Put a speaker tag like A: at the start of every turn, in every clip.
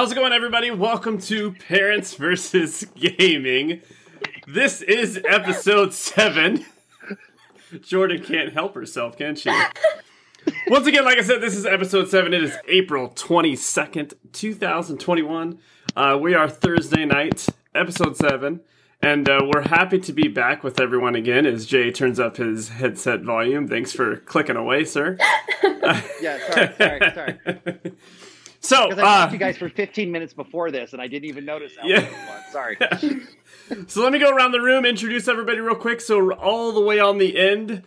A: How's it going, everybody? Welcome to Parents versus Gaming. This is episode seven. Jordan can't help herself, can she? Once again, like I said, this is episode seven. It is April 22nd, 2021. Uh, we are Thursday night, episode seven. And uh, we're happy to be back with everyone again as Jay turns up his headset volume. Thanks for clicking away, sir.
B: yeah, sorry, sorry, sorry.
A: So,
B: Because I
A: uh,
B: talked to you guys for 15 minutes before this, and I didn't even notice. How
A: Yeah.
B: Sorry.
A: So let me go around the room, introduce everybody real quick. So all the way on the end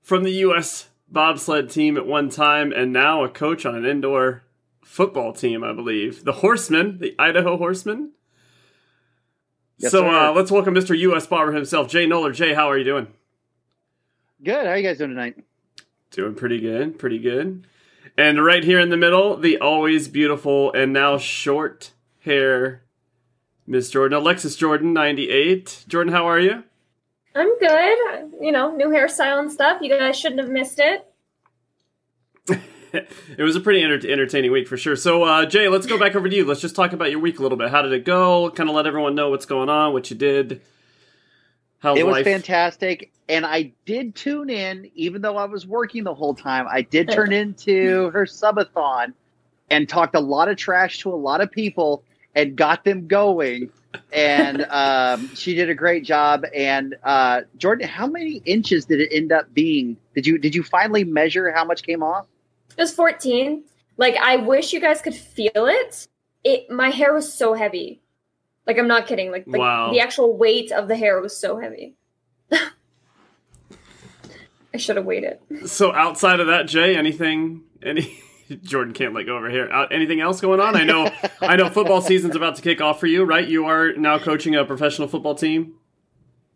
A: from the U.S. bobsled team at one time, and now a coach on an indoor football team, I believe. The Horsemen, the Idaho Horsemen.
B: Yes,
A: so uh, let's welcome Mr. U.S. Bobber himself, Jay Noller. Jay, how are you doing?
B: Good. How are you guys doing tonight?
A: Doing pretty good, pretty good. And right here in the middle, the always beautiful and now short hair, Miss Jordan, Alexis Jordan, ninety eight. Jordan, how are you?
C: I'm good. You know, new hairstyle and stuff. You guys shouldn't have missed it.
A: it was a pretty enter- entertaining week for sure. So, uh, Jay, let's go back over to you. Let's just talk about your week a little bit. How did it go? Kind of let everyone know what's going on, what you did. How's
B: it was fantastic, and I did tune in, even though I was working the whole time. I did turn into her subathon and talked a lot of trash to a lot of people and got them going. And um, she did a great job. And uh, Jordan, how many inches did it end up being? Did you did you finally measure how much came off?
C: It was 14. Like, I wish you guys could feel it. It my hair was so heavy. Like, I'm not kidding. Like, the,
A: Wow.
C: the actual weight of the hair was so heavy. I should have waited.
A: So, outside of that, Jay, anything? Any? Jordan can't let go over here. Uh, anything else going on? I know, I know. Football season's about to kick off for you, right? You are now coaching a professional football team.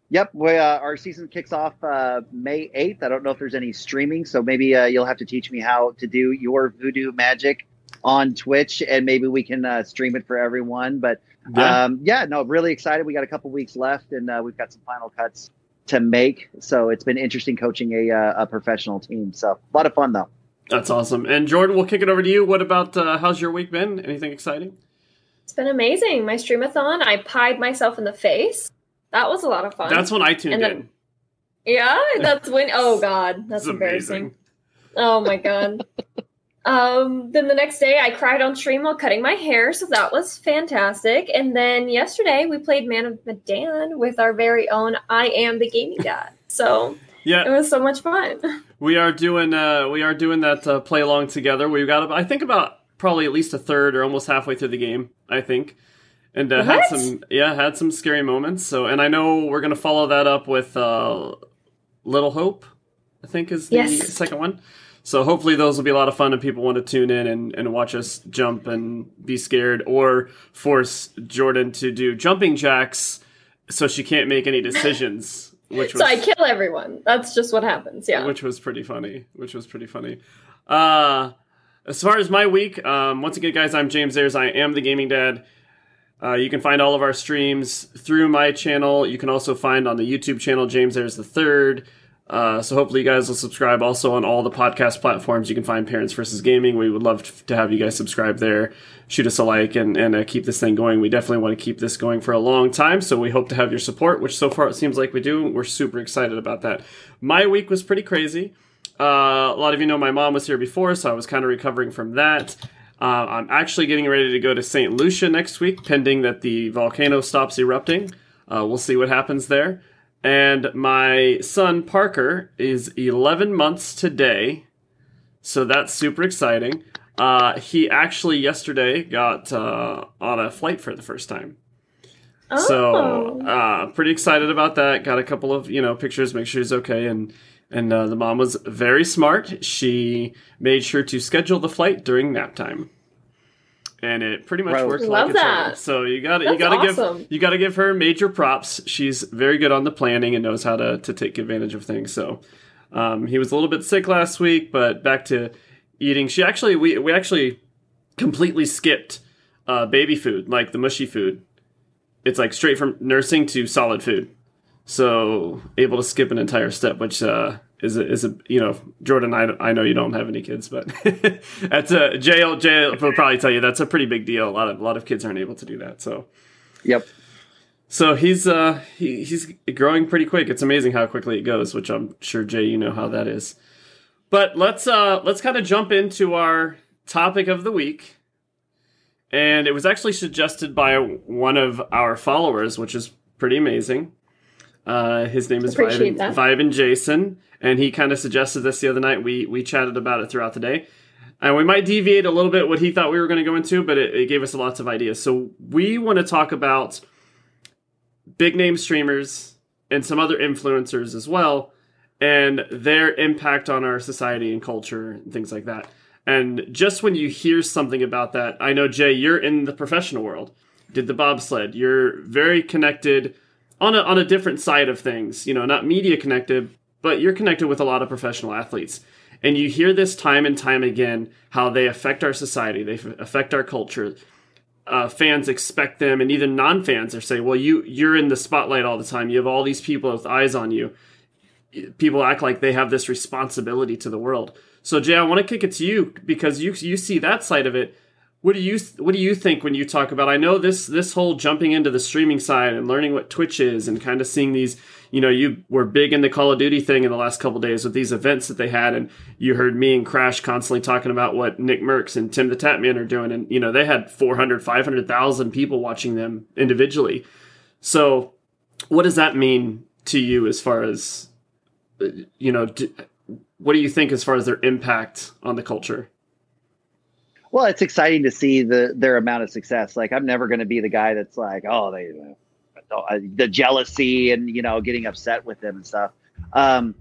B: Yep, we, uh, our season kicks off uh, May 8th. I don't know if there's any streaming, so maybe uh, you'll have to teach me how to do your voodoo magic on Twitch, and maybe we can uh, stream it for everyone. But
A: Yeah.
B: um, yeah, no, really excited. We got a couple weeks left, and uh, we've got some final cuts to make. So it's been interesting coaching a, uh, a professional team. So a lot of fun though.
A: That's awesome. And Jordan, we'll kick it over to you. What about uh, how's your week been? Anything exciting?
C: It's been amazing. My streamathon, I pied myself in the face. That was a lot of fun.
A: That's when I tuned
C: And then-
A: in.
C: yeah, that's when. Oh God, that's embarrassing. Oh my god. um, then the next day I cried on stream while cutting my hair, so that was fantastic. And then yesterday we played Man of Medan with our very own I Am the Gaming Dad. So
A: yeah, it
C: was so much fun.
A: we are doing uh, we are doing that uh, play along together. We've got I think about probably at least a third or almost halfway through the game. I think, and uh, had some yeah had some scary moments. So and I know we're gonna follow that up with uh, Little Hope. I think is the
C: Yes.
A: second one. So hopefully those will be a lot of fun and people want to tune in and, and watch us jump and be scared or force Jordan to do jumping jacks so she can't make any decisions. Which was
C: so I kill everyone. That's just what happens. Yeah.
A: which was pretty funny. Which was pretty funny. Uh, as far as my week, um, once again, guys, I'm James Ayers. I am the Gaming Dad. Uh, you can find all of our streams through my channel. You can also find on the YouTube channel James Ayers the Third. Uh, so hopefully you guys will subscribe. Also on all the podcast platforms, you can find Parents versus Gaming. We would love to- have you guys subscribe there. Shoot us a like and and uh, keep this thing going. We definitely want to keep this going for a long time. So we hope to have your support, which so far it seems like we do. We're super excited about that. My week was pretty crazy. Uh, a lot of you know my mom was here before, so I was kind of recovering from that. Uh, I'm actually getting ready to go to St. Lucia next week, pending that the volcano stops erupting. Uh, we'll see what happens there. And my son Parker is 11 months today, so that's super exciting. Uh, he actually yesterday got uh, on a flight for the first time. So
C: Oh.
A: uh, pretty excited about that. Got a couple of you know pictures, make sure he's okay, and and uh, the mom was very smart. She made sure to schedule the flight during nap time, and it pretty much
B: Right.
A: worked
C: Love
A: like a charm.
C: that.
A: So you got to you got to
C: awesome.
A: give you got to give her major props. She's very good on the planning and knows how to to take advantage of things. So um, he was a little bit sick last week, but back to eating. She actually we we actually completely skipped uh, baby food, like the mushy food. It's like straight from nursing to solid food. So able to skip an entire step, which uh, is a, is a you know Jordan. I, I know you don't have any kids, but that's a Jay. Jay will probably tell you that's a pretty big deal. A lot of a lot of kids aren't able to do that. So,
B: yep.
A: So he's uh he, he's growing pretty quick. It's amazing how quickly it goes, which I'm sure Jay you know how that is. But let's uh let's kind of jump into our topic of the week. And it was actually suggested by one of our followers, which is pretty amazing. Uh, his name is Vivan, Vivan Jason, and he kind of suggested this the other night. We we chatted about it throughout the day, and we might deviate a little bit what he thought we were going to go into, but it, it gave us lots of ideas. So we want to talk about big name streamers and some other influencers as well, and their impact on our society and culture and things like that. And just when you hear something about that, I know Jay, you're in the professional world. Did the bobsled? You're very connected on a on a different side of things. You know, not media connected, but you're connected with a lot of professional athletes. And you hear this time and time again how they affect our society, they affect our culture. Uh, fans expect them, and even non-fans are saying, "Well, you you're in the spotlight all the time. You have all these people with eyes on you." People act like they have this responsibility to the world. So Jay, I want to kick it to you because you you see that side of it. What do you what do you think when you talk about? I know this this whole jumping into the streaming side and learning what Twitch is and kind of seeing these. You know, you were big in the Call of Duty thing in the last couple days with these events that they had, and you heard me and Crash constantly talking about what Nickmercs and Tim the Tatman are doing, and you know they had 400, 500,000 people watching them individually. So, what does that mean to you as far as you know? what do you think as far as their impact on the culture?
B: Well, it's exciting to see the their amount of success. Like I'm never going to be the guy that's like, oh, they uh, the jealousy and you know getting upset with them and stuff. Um,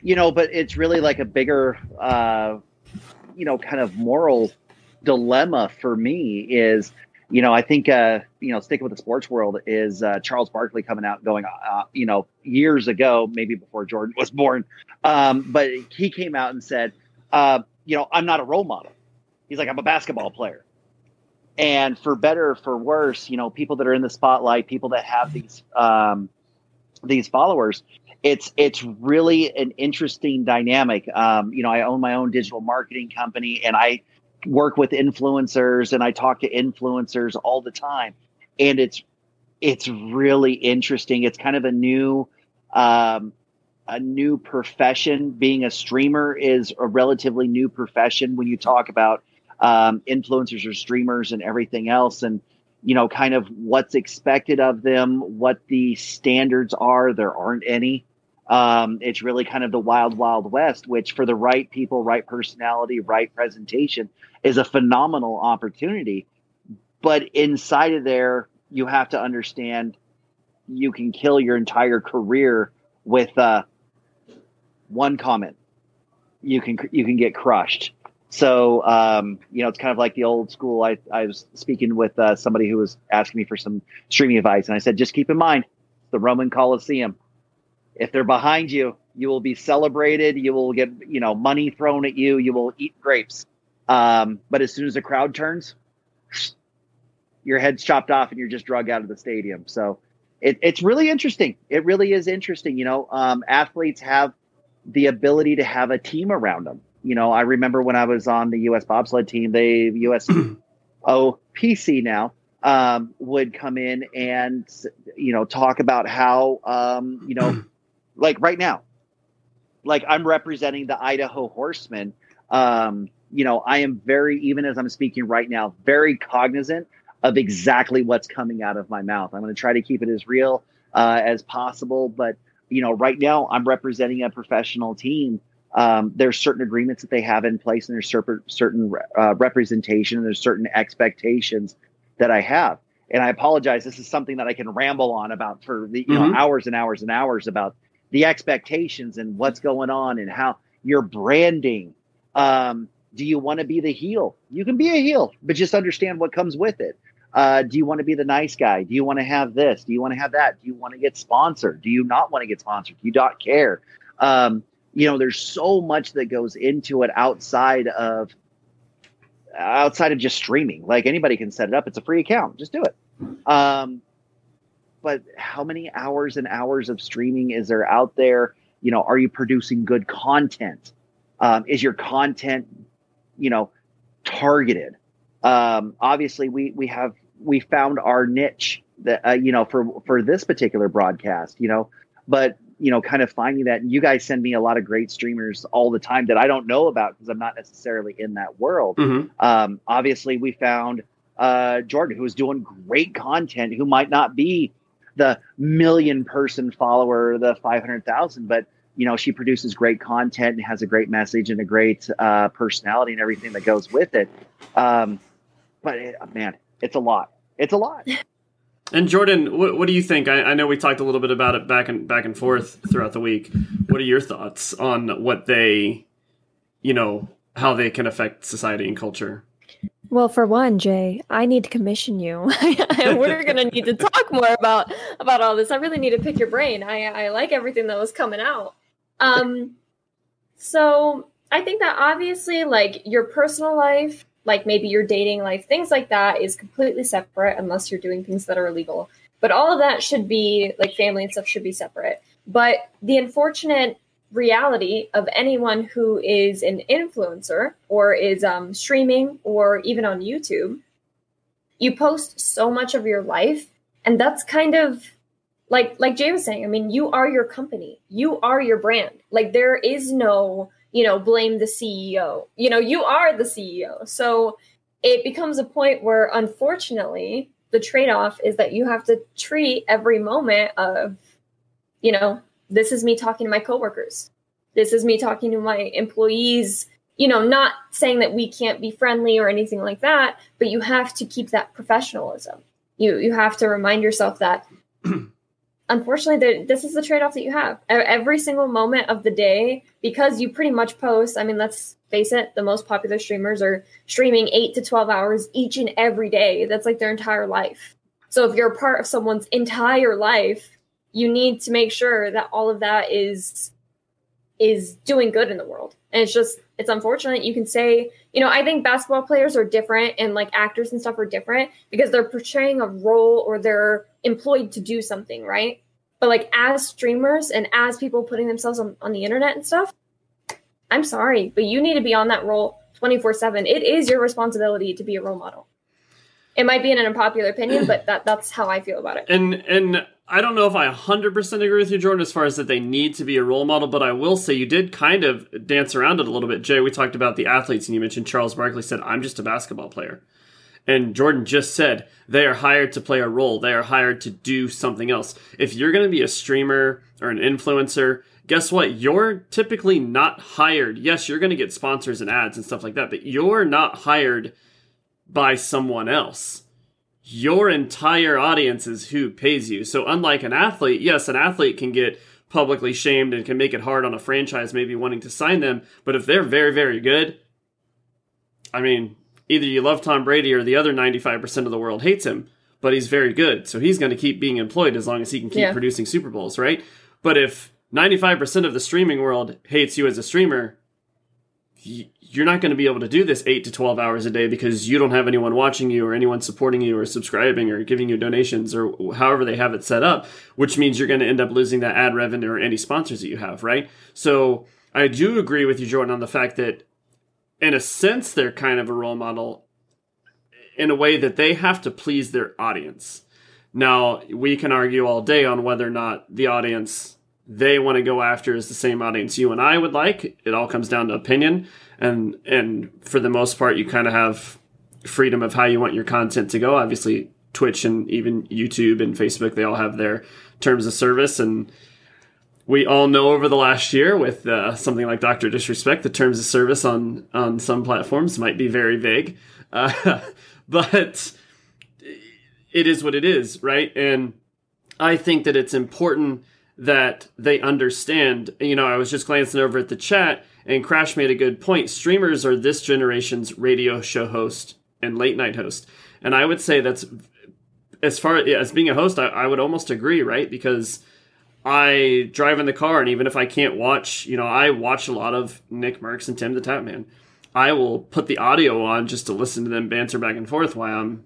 B: you know, but it's really like a bigger, uh, you know, kind of moral dilemma for me is you know, I think, uh, you know, sticking with the sports world is uh, Charles Barkley coming out going, uh, you know, years ago, maybe before Jordan was born. Um, but he came out and said, uh, you know, I'm not a role model. He's like, I'm a basketball player. And for better or for worse, you know, people that are in the spotlight, people that have these um, these followers, it's it's really an interesting dynamic. Um, you know, I own my own digital marketing company, and I work with influencers and I talk to influencers all the time. And it's it's really interesting. It's kind of a new um, a new profession. Being a streamer is a relatively new profession when you talk about um, influencers or streamers and everything else, and you know, kind of what's expected of them, what the standards are. There aren't any. Um, it's really kind of the wild, wild west, which for the right people, right personality, right presentation is a phenomenal opportunity. But inside of there, you have to understand you can kill your entire career with uh, one comment. You can you can get crushed. So um, you know, it's kind of like the old school. I, I was speaking with uh, somebody who was asking me for some streaming advice, and I said, just keep in mind the Roman Colosseum. If they're behind you, you will be celebrated. You will get you know money thrown at you. You will eat grapes. Um, but as soon as the crowd turns, your head's chopped off and you're just drug out of the stadium. So it, it's really interesting. It really is interesting. You know, um, athletes have the ability to have a team around them. You know, I remember when I was on the U.S. bobsled team, they U.S. OPC now um, would come in and you know talk about how um, you know, like right now, like I'm representing the Idaho Horsemen. Um, you know, I am very, even as I'm speaking right now, very cognizant of exactly what's coming out of my mouth. I'm going to try to keep it as real uh, as possible. But, you know, right now I'm representing a professional team. Um, there's certain agreements that they have in place and there's certain, certain uh, representation and there's certain expectations that I have. And I apologize. This is something that I can ramble on about for the, you mm-hmm. know, hours and hours and hours about the expectations and what's going on and how your branding, um, do you want to be the heel? You can be a heel, but just understand what comes with it. Uh, do you want to be the nice guy? Do you want to have this? Do you want to have that? Do you want to get sponsored? Do you not want to get sponsored? Do you not care? Um, you know, there's so much that goes into it outside of outside of just streaming. Like anybody can set it up. It's a free account. Just do it. Um, but how many hours and hours of streaming is there out there? You know, are you producing good content? Um, is your content, you know, targeted? Um, obviously, we we have we found our niche that uh, you know for for this particular broadcast. You know, but you know, kind of finding that. You guys send me a lot of great streamers all the time that I don't know about because I'm not necessarily in that world.
A: Mm-hmm.
B: Um, obviously, we found uh, Jordan, who was doing great content, who might not be the million person follower, the 500,000, but you know, she produces great content and has a great message and a great uh, personality and everything that goes with it. Um, but it, man, it's a lot. It's a lot.
A: And Jordan, what, what do you think? I, I, know we talked a little bit about it back and back and forth throughout the week. What are your thoughts on what they, you know, how they can affect society and culture?
C: Well, for one, Jay, I need to commission you. We're gonna need to talk more about about all this. I really need to pick your brain. I I like everything that was coming out. Um, so I think that obviously, like your personal life like maybe your dating life, things like that is completely separate unless you're doing things that are illegal. But all of that should be like family and stuff should be separate. But the unfortunate reality of anyone who is an influencer or is um, streaming or even on YouTube, you post so much of your life, and that's kind of like like Jay was saying. I mean, you are your company, you are your brand. Like there is no you know, blame the CEO. You know, you are the CEO. So it becomes a point where, unfortunately, the trade off is that you have to treat every moment of, you know, this is me talking to my coworkers. This is me talking to my employees. You know, not saying that we can't be friendly or anything like that, but you have to keep that professionalism. You you have to remind yourself that unfortunately, this is the trade off that you have every single moment of the day because you pretty much post. I mean, let's face it, the most popular streamers are streaming eight to 12 hours each and every day. That's like their entire life. So if you're a part of someone's entire life, you need to make sure that all of that is is doing good in the world. And it's just it's unfortunate you can say, you know, I think basketball players are different and like actors and stuff are different because they're portraying a role or they're employed to do something, right? But like as streamers and as people putting themselves on, on the internet and stuff, I'm sorry, but you need to be on that role 24 7. It is your responsibility to be a role model. It might be an unpopular opinion, but that, that's how I feel about it.
A: And and I don't know if I 100% agree with you, Jordan, as far as that they need to be a role model, but I will say you did kind of dance around it a little bit. Jay, we talked about the athletes, and you mentioned Charles Barkley said, I'm just a basketball player. And Jordan just said they are hired to play a role. They are hired to do something else. If you're going to be a streamer or an influencer, guess what? You're typically not hired. Yes, you're going to get sponsors and ads and stuff like that, but you're not hired by someone else. Your entire audience is who pays you. So, unlike an athlete, yes, an athlete can get publicly shamed and can make it hard on a franchise maybe wanting to sign them, but if they're very, very good, I mean, either you love Tom Brady or the other 95% of the world hates him, but he's very good. So he's going to keep being employed as long as he can keep yeah. producing Super Bowls, right? But if 95% of the streaming world hates you as a streamer, you're not going to be able to do this 8 to 12 hours a day because you don't have anyone watching you or anyone supporting you or subscribing or giving you donations or however they have it set up, which means you're going to end up losing that ad revenue or any sponsors that you have, right? So I do agree with you, Jordan, on the fact that in a sense, they're kind of a role model in a way that they have to please their audience. Now, we can argue all day on whether or not the audience they want to go after is the same audience you and I would like. It all comes down to opinion. And and for the most part you kind of have freedom of how you want your content to go. Obviously, Twitch and even YouTube and Facebook, they all have their terms of service and we all know over the last year with uh, something like Doctor Disrespect, the terms of service on on some platforms might be very vague, uh, but it is what it is, right? And I think that it's important that they understand. You know, I was just glancing over at the chat, and Crash made a good point. Streamers are this generation's radio show host and late night host, and I would say that's as far as being a host, I, I would almost agree, right? Because I drive in the car, and even if I can't watch, you know, I watch a lot of Nick Mercs and Tim the Tatman. I will put the audio on just to listen to them banter back and forth while I'm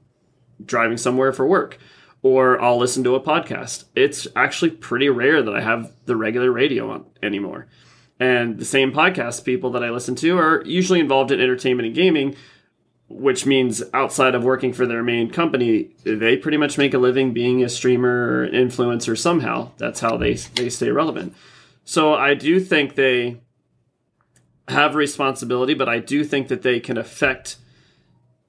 A: driving somewhere for work. or I'll listen to a podcast. It's actually pretty rare that I have the regular radio on anymore. And the same podcast people that I listen to are usually involved in entertainment and gaming, which means outside of working for their main company, they pretty much make a living being a streamer or influencer somehow. That's how they they stay relevant. So I do think they have responsibility, but I do think that they can affect.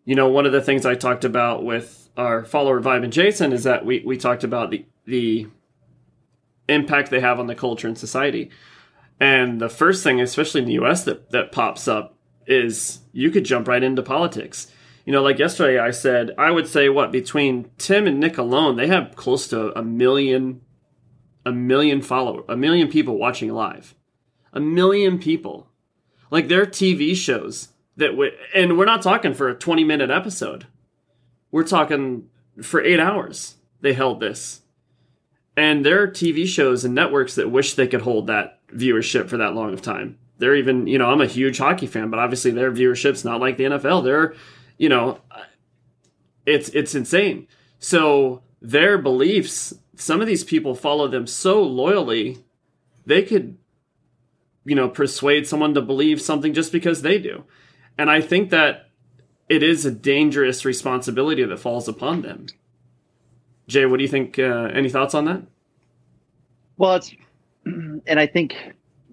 A: You know, one of the things I talked about with our follower Vibe and Jason is that we we talked about the the impact they have on the culture and society. And the first thing, especially in the US, that, that pops up is you could jump right into politics. You know, like yesterday I said, I would say what, between Tim and Nick alone, they have close to a million, a million follower, a million people watching live. A million people. Like their TV shows that, w- and we're not talking for a 20 minute episode. We're talking for eight hours. They held this. And there are TV shows and networks that wish they could hold that viewership for that long of time. They're even, you know, I'm a huge hockey fan, but obviously their viewership's not like the NFL. They're, you know, it's it's insane. So their beliefs, some of these people follow them so loyally, they could, you know, persuade someone to believe something just because they do. And I think that it is a dangerous responsibility that falls upon them. Jay, what do you think? Uh, any thoughts on that?
B: Well, it's, and I think,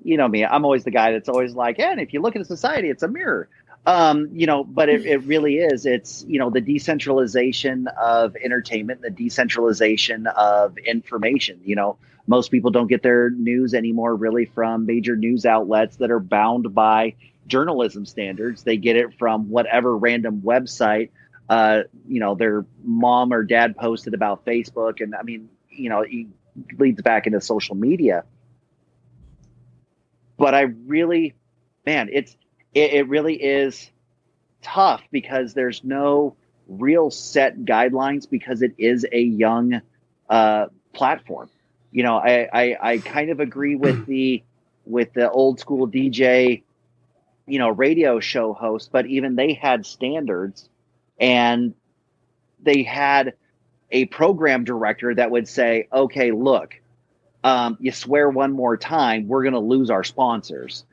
B: you know me, I'm always the guy that's always like, and if you look at society, it's a mirror. Um, you know, but it, it really is. It's, you know, the decentralization of entertainment, the decentralization of information. You know, most people don't get their news anymore really from major news outlets that are bound by journalism standards. They get it from whatever random website uh, you know, their mom or dad posted about Facebook. And I mean, you know, it leads back into social media. But I really, man, it's, it, it really is tough because there's no real set guidelines because it is a young uh, platform. You know, I, I, I kind of agree with the, with the old school DJ, you know, radio show host, but even they had standards and they had a program director that would say, okay, look, um, you swear one more time, we're going to lose our sponsors.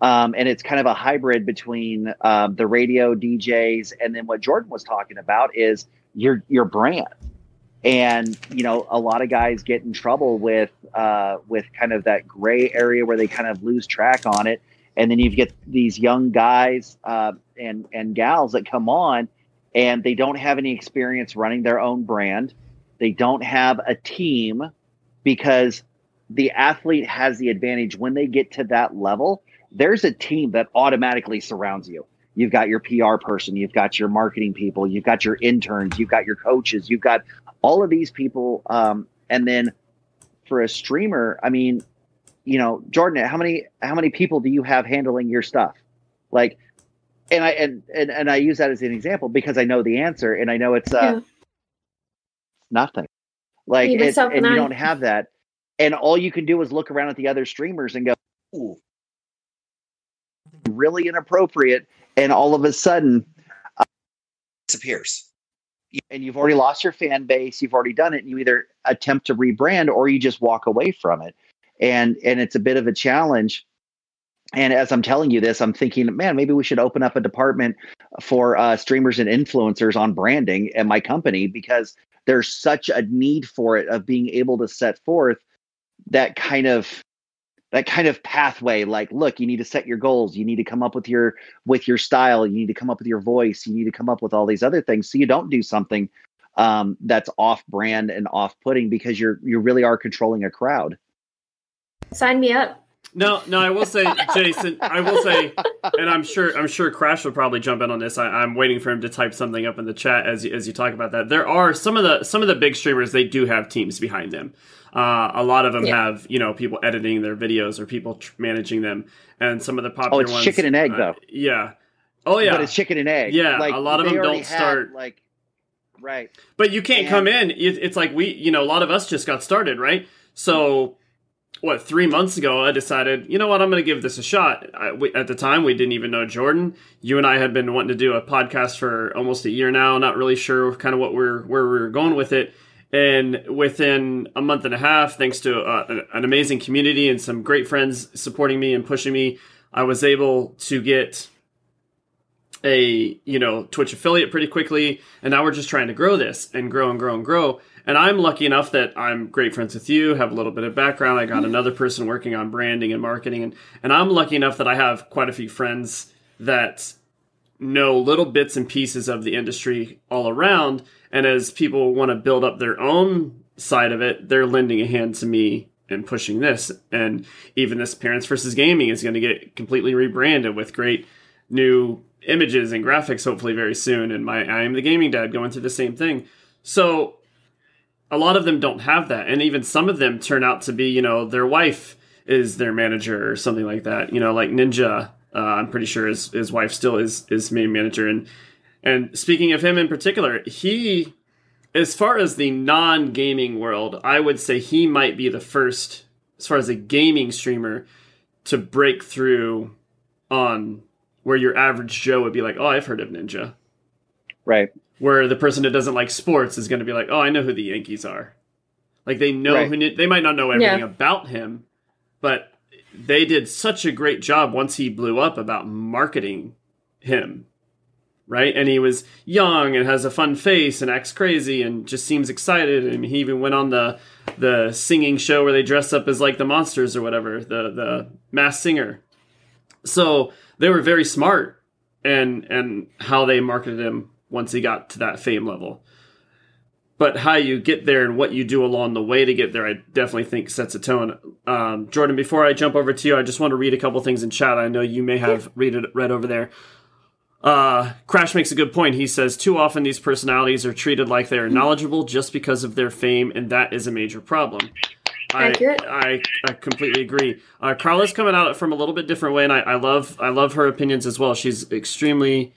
B: Um, and it's kind of a hybrid between um, the radio DJs and then what Jordan was talking about is your your brand. And you know, a lot of guys get in trouble with uh, with kind of that gray area where they kind of lose track on it. And then you get these young guys uh, and and gals that come on and they don't have any experience running their own brand. They don't have a team because the athlete has the advantage when they get to that level. There's a team that automatically surrounds you. You've got your PR person, you've got your marketing people, you've got your interns, you've got your coaches, you've got all of these people. Um, and then for a streamer, I mean, you know, Jordan, how many how many people do you have handling your stuff? Like and I and, and and I use that as an example because I know the answer and I know it's uh yeah. nothing. Like it, and you don't have that. And all you can do is look around at the other streamers and go, Ooh, really inappropriate. And all of a sudden uh, disappears. And you've already lost your fan base, you've already done it, and you either attempt to rebrand or you just walk away from it. And and it's a bit of a challenge and as I'm telling you this, I'm thinking, man, maybe we should open up a department for uh, streamers and influencers on branding at my company because there's such a need for it of being able to set forth that kind of that kind of pathway like look you need to set your goals you need to come up with your with your style you need to come up with your voice you need to come up with all these other things so you don't do something um, that's off brand and off putting because you're you really are controlling a crowd
C: sign me up
A: no, no, I will say, Jason, I will say, and I'm sure, I'm sure Crash will probably jump in on this. I, am waiting for him to type something up in the chat as as you talk about that. There are some of the some of the big streamers they do have teams behind them. Uh, a lot of them yeah. have you know people editing their videos or people tr- managing them, and some of the popular
B: oh, it's
A: ones,
B: chicken and egg uh, though.
A: Yeah. Oh yeah,
B: but it's chicken and egg.
A: Yeah, like, a lot of them don't start
B: like right.
A: But you can't and... come in. It's like we, you know, a lot of us just got started, right? So what three months ago i decided you know what i'm going to give this a shot I, we, at the time we didn't even know jordan you and i had been wanting to do a podcast for almost a year now not really sure kind of what we're where we we're going with it And within a month and a half, thanks to uh, an amazing community and some great friends supporting me and pushing me, I was able to get a you know Twitch affiliate pretty quickly, and now we're just trying to grow this and grow and grow and grow. And I'm lucky enough that I'm great friends with you, have a little bit of background. I got mm-hmm. another person working on branding and marketing, and and I'm lucky enough that I have quite a few friends that know little bits and pieces of the industry all around. And as people want to build up their own side of it, they're lending a hand to me and pushing this. And even this Parents versus Gaming is going to get completely rebranded with great new images and graphics hopefully very soon. And my I am the gaming dad going through the same thing. So a lot of them don't have that. And even some of them turn out to be, you know, their wife is their manager or something like that. You know, like Ninja, uh, I'm pretty sure his, his wife still is his main manager. And and speaking of him in particular, he as far as the non-gaming world, I would say he might be the first, as far as a gaming streamer, to break through on where your average Joe would be like, "Oh, I've heard of Ninja,"
B: right?
A: Where the person that doesn't like sports is going to be like, "Oh, I know who the Yankees are." Like they know right. who they might not know everything yeah. about him, but they did such a great job once he blew up about marketing him right? And he was young and has a fun face and acts crazy and just seems excited. And he even went on the the singing show where they dress up as like the monsters or whatever, the the Masked Singer. So they were very smart and and how they marketed him once he got to that fame level. But how you get there and what you do along the way to get there, I definitely think sets a tone. Um, Jordan, before I jump over to you, I just want to read a couple things in chat. I know you may have read it, read over there. Uh, Crash makes a good point. He says too often these personalities are treated like they are knowledgeable just because of their fame, and that is a major problem. I, I, I completely agree. Uh, Carla's coming out from a little bit different way, and I, I love I love her opinions as well. She's extremely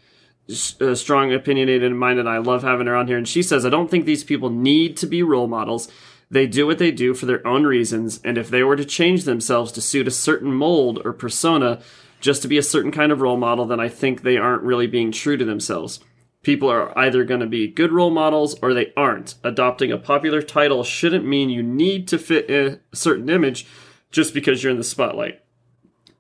A: uh, strong, opinionated, mind and minded. I love having her on here. And she says, I don't think these people need to be role models. They do what they do for their own reasons, and if they were to change themselves to suit a certain mold or persona, just to be a certain kind of role model, then I think they aren't really being true to themselves. People are either going to be good role models or they aren't. Adopting a popular title shouldn't mean you need to fit a certain image just because you're in the spotlight.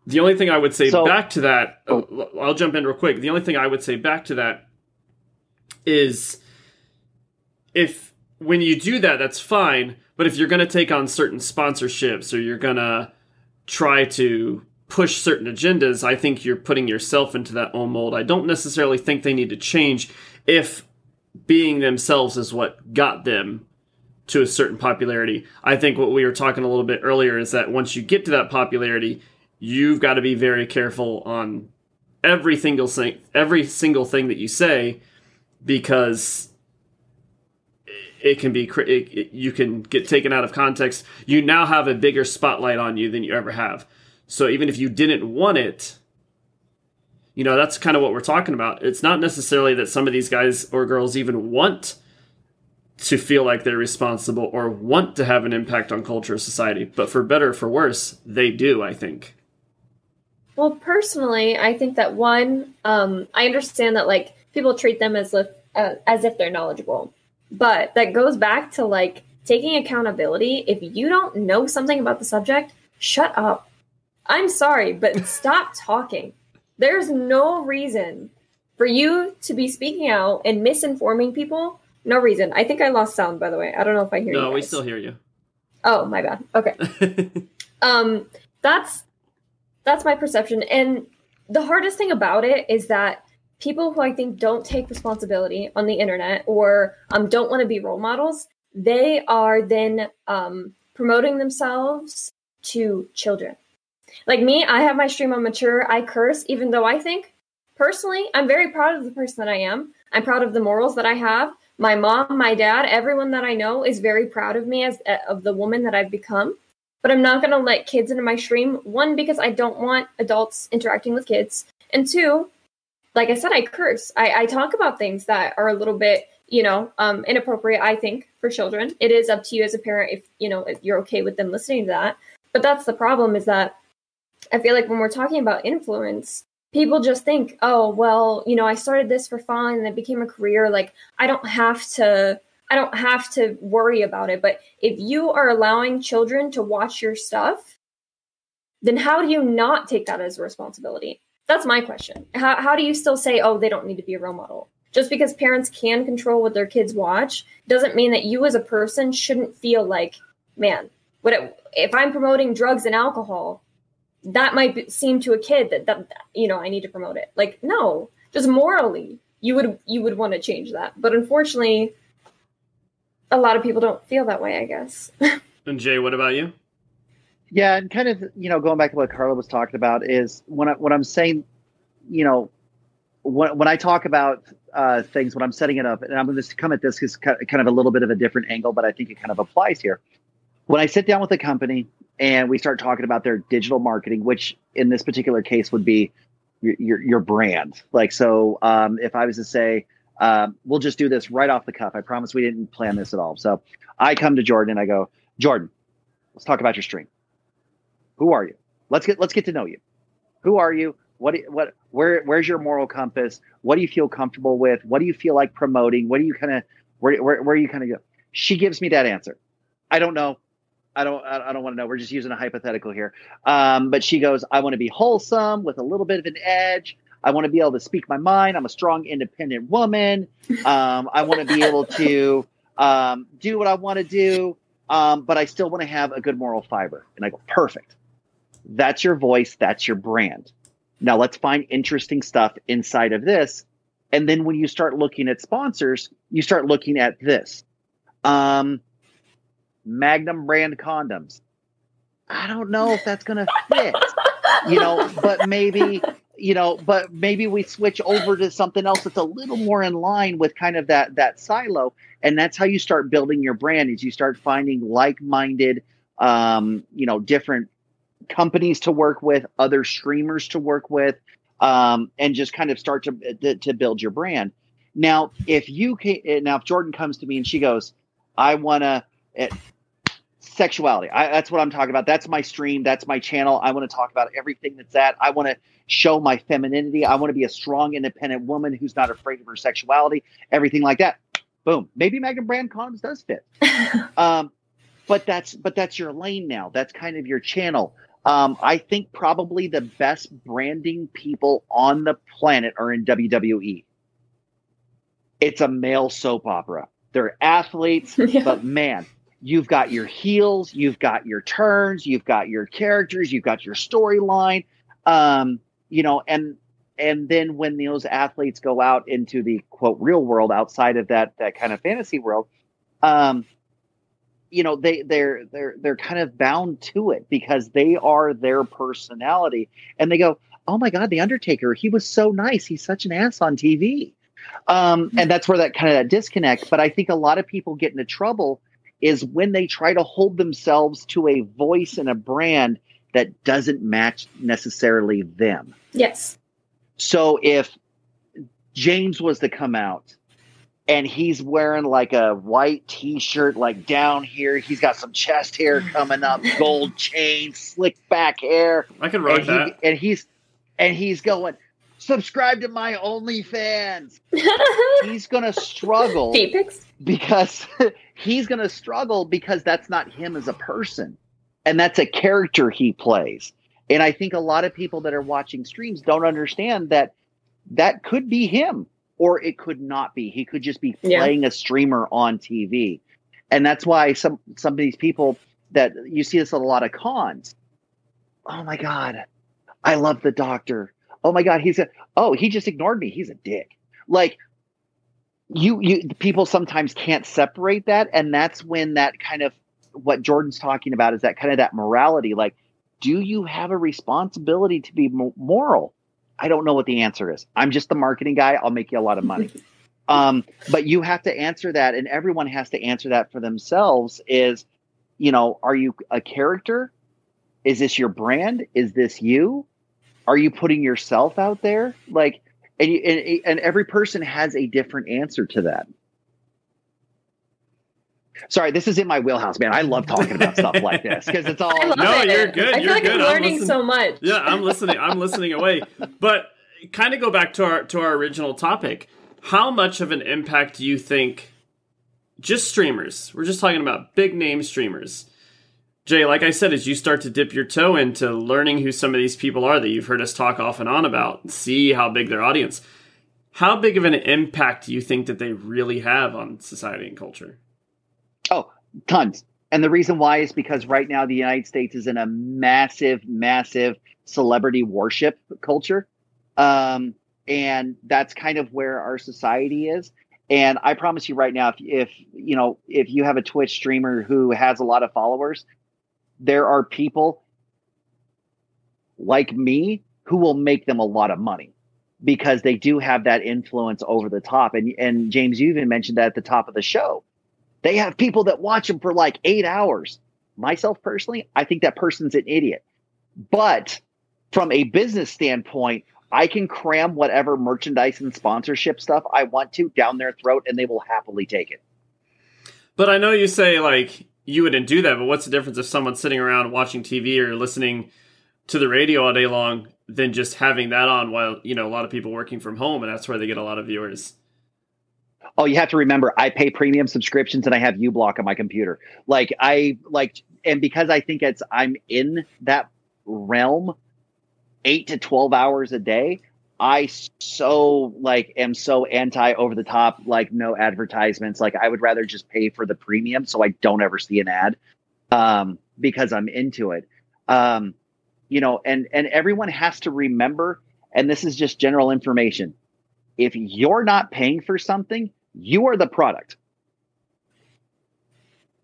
A: The only thing I would say so, back to that, oh. Uh, I'll jump in real quick. The only thing I would say back to that is if when you do that, that's fine. But if you're going to take on certain sponsorships or you're going to try to push certain agendas, I think you're putting yourself into that own mold. I don't necessarily think they need to change if being themselves is what got them to a certain popularity. I think what we were talking a little bit earlier is that once you get to that popularity, you've got to be very careful on every single thing, every single thing that you say, because it can be it, it, you can get taken out of context. You now have a bigger spotlight on you than you ever have. So even if you didn't want it, you know, that's kind of what we're talking about. It's not necessarily that some of these guys or girls even want to feel like they're responsible or want to have an impact on culture or society, but for better or for worse, they do, I think.
C: Well, personally, I think that one, um, I understand that like people treat them as if uh, as if they're knowledgeable, but that goes back to like taking accountability. If you don't know something about the subject, shut up. I'm sorry, but stop talking. There's no reason for you to be speaking out and misinforming people. No reason. I think I lost sound, by the way. I don't know if I hear
A: no,
C: you.
A: No, we still hear you.
C: Oh, my bad. Okay. um, that's that's my perception. And the hardest thing about it is that people who I think don't take responsibility on the internet or um, don't want to be role models, they are then um, promoting themselves to children. Like me, I have my stream on mature. I curse, even though I think personally, I'm very proud of the person that I am. I'm proud of the morals that I have. My mom, my dad, everyone that I know is very proud of me as uh, of the woman that I've become. But I'm not going to let kids into my stream. One, because I don't want adults interacting with kids, and two, like I said, I curse. I, I talk about things that are a little bit, you know, um, inappropriate. I think for children, it is up to you as a parent if you know if you're okay with them listening to that. But that's the problem is that I feel like when we're talking about influence, people just think, oh, well, you know, I started this for fun and it became a career. Like, I don't have to I don't have to worry about it. But if you are allowing children to watch your stuff, then how do you not take that as a responsibility? That's my question. How, how do you still say, oh, they don't need to be a role model? Just because parents can control what their kids watch doesn't mean that you as a person shouldn't feel like, man, what it, if I'm promoting drugs and alcohol, that might be, seem to a kid that, that you know I need to promote it. Like no, just morally, you would you would want to change that. But unfortunately, a lot of people don't feel that way. I guess.
A: and Jay, what about you?
B: Yeah, and kind of you know going back to what Carla was talking about is when I, when I'm saying, you know, when when I talk about uh, things when I'm setting it up, and I'm going to come at this is kind of a little bit of a different angle, but I think it kind of applies here. When I sit down with a company and we start talking about their digital marketing, which in this particular case would be your your, your brand. Like so, um, if I was to say, um, we'll just do this right off the cuff. I promise we didn't plan this at all. So I come to Jordan and I go, Jordan, let's talk about your stream. Who are you? Let's get let's get to know you. Who are you? What what where where's your moral compass? What do you feel comfortable with? What do you feel like promoting? What do you kind of where where where you kind of go? She gives me that answer. I don't know. I don't I don't want to know. We're just using a hypothetical here. Um, but she goes, I want to be wholesome with a little bit of an edge. I want to be able to speak my mind. I'm a strong, independent woman. Um, I want to be able to um, do what I want to do, um, but I still want to have a good moral fiber. And I go, perfect. That's your voice. That's your brand. Now let's find interesting stuff inside of this. And then when you start looking at sponsors, you start looking at this. Um, Magnum brand condoms. I don't know if that's going to fit, you know, but maybe, you know, but maybe we switch over to something else that's a little more in line with kind of that that silo, and that's how you start building your brand. Is you start finding like-minded, um, you know, different companies to work with, other streamers to work with, um, and just kind of start to, to to build your brand. Now, if you can, now if Jordan comes to me and she goes, "I want to," sexuality. I, that's what I'm talking about. That's my stream. That's my channel. I want to talk about everything that's that. I want to show my femininity. I want to be a strong, independent woman who's not afraid of her sexuality. Everything like that. Boom. Maybe Magnum Brand condoms does fit. um, but that's but that's your lane now. That's kind of your channel. Um, I think probably the best branding people on the planet are in WWE. It's a male soap opera. They're athletes, yeah. but man, you've got your heels, you've got your turns, you've got your characters, you've got your storyline. Um, you know, and and then when those athletes go out into the quote real world outside of that that kind of fantasy world, um, you know, they they're they're they're kind of bound to it because they are their personality. And they go, Oh my God, the Undertaker, he was so nice. He's such an ass on TV. Um, and that's where that kind of that disconnect. But I think a lot of people get into trouble is when they try to hold themselves to a voice and a brand that doesn't match necessarily them.
C: Yes.
B: So if James was to come out and he's wearing like a white t-shirt like down here he's got some chest hair coming up gold chain slick back hair
A: i can rock
B: and
A: that
B: he, and he's and he's going subscribe to my OnlyFans. he's gonna struggle because he's gonna struggle because that's not him as a person, and that's a character he plays. And I think a lot of people that are watching streams don't understand that that could be him or it could not be. He could just be playing yeah. a streamer on TV. And that's why some some of these people that you see this at a lot of cons. Oh my god, I love the doctor oh my god he's a oh he just ignored me. He's a dick. Like you you people sometimes can't separate that. And that's when that kind of what jordan's talking about is that kind of that morality. Like do you have a responsibility to be moral? I don't know what the answer is. I'm just the marketing guy. I'll make you a lot of money. Um, but you have to answer that and everyone has to answer that for themselves is you know are you a character? Is this your brand? Is this you are you putting yourself out there like and, you, and and every person has a different answer to that sorry this is in my wheelhouse man i love talking about stuff like this because it's all
A: no it. you're good
C: i
A: feel
C: like
A: good.
C: i'm learning I'm so much
A: yeah i'm listening i'm listening away but kind of go back to our to our original topic how much of an impact do you think just streamers. We're just talking about big name streamers. Jay, like I said, as you start to dip your toe into learning who some of these people are that you've heard us talk off and on about, see how big their audience, how big of an impact do you think that they really have on society and culture?
B: Oh, tons. And the reason why is because right now the United States is in a massive, massive celebrity worship culture. Um, and that's kind of where our society is. And I promise you right now, if, if you know, if you have a Twitch streamer who has a lot of followers, there are people like me who will make them a lot of money because they do have that influence over the top. And and James, you even mentioned that at the top of the show. They have people that watch them for like eight hours. Myself personally, I think that person's an idiot. But from a business standpoint, I can cram whatever merchandise and sponsorship stuff I want to down their throat and they will happily take it.
A: But I know you say like you wouldn't do that, but what's the difference if someone's sitting around watching TV or listening to the radio all day long than just having that on while, you know, a lot of people working from home and that's where they get a lot of viewers?
B: Oh, you have to remember I pay premium subscriptions and I have uBlock on my computer. Like I like and because I think it's I'm in that realm 8 to 12 hours a day, I so like am so anti over the top, like no advertisements. Like I would rather just pay for the premium so I don't ever see an ad um, because I'm into it. Um, you know, and and everyone has to remember, and this is just general information. If you're not paying for something, you are the product.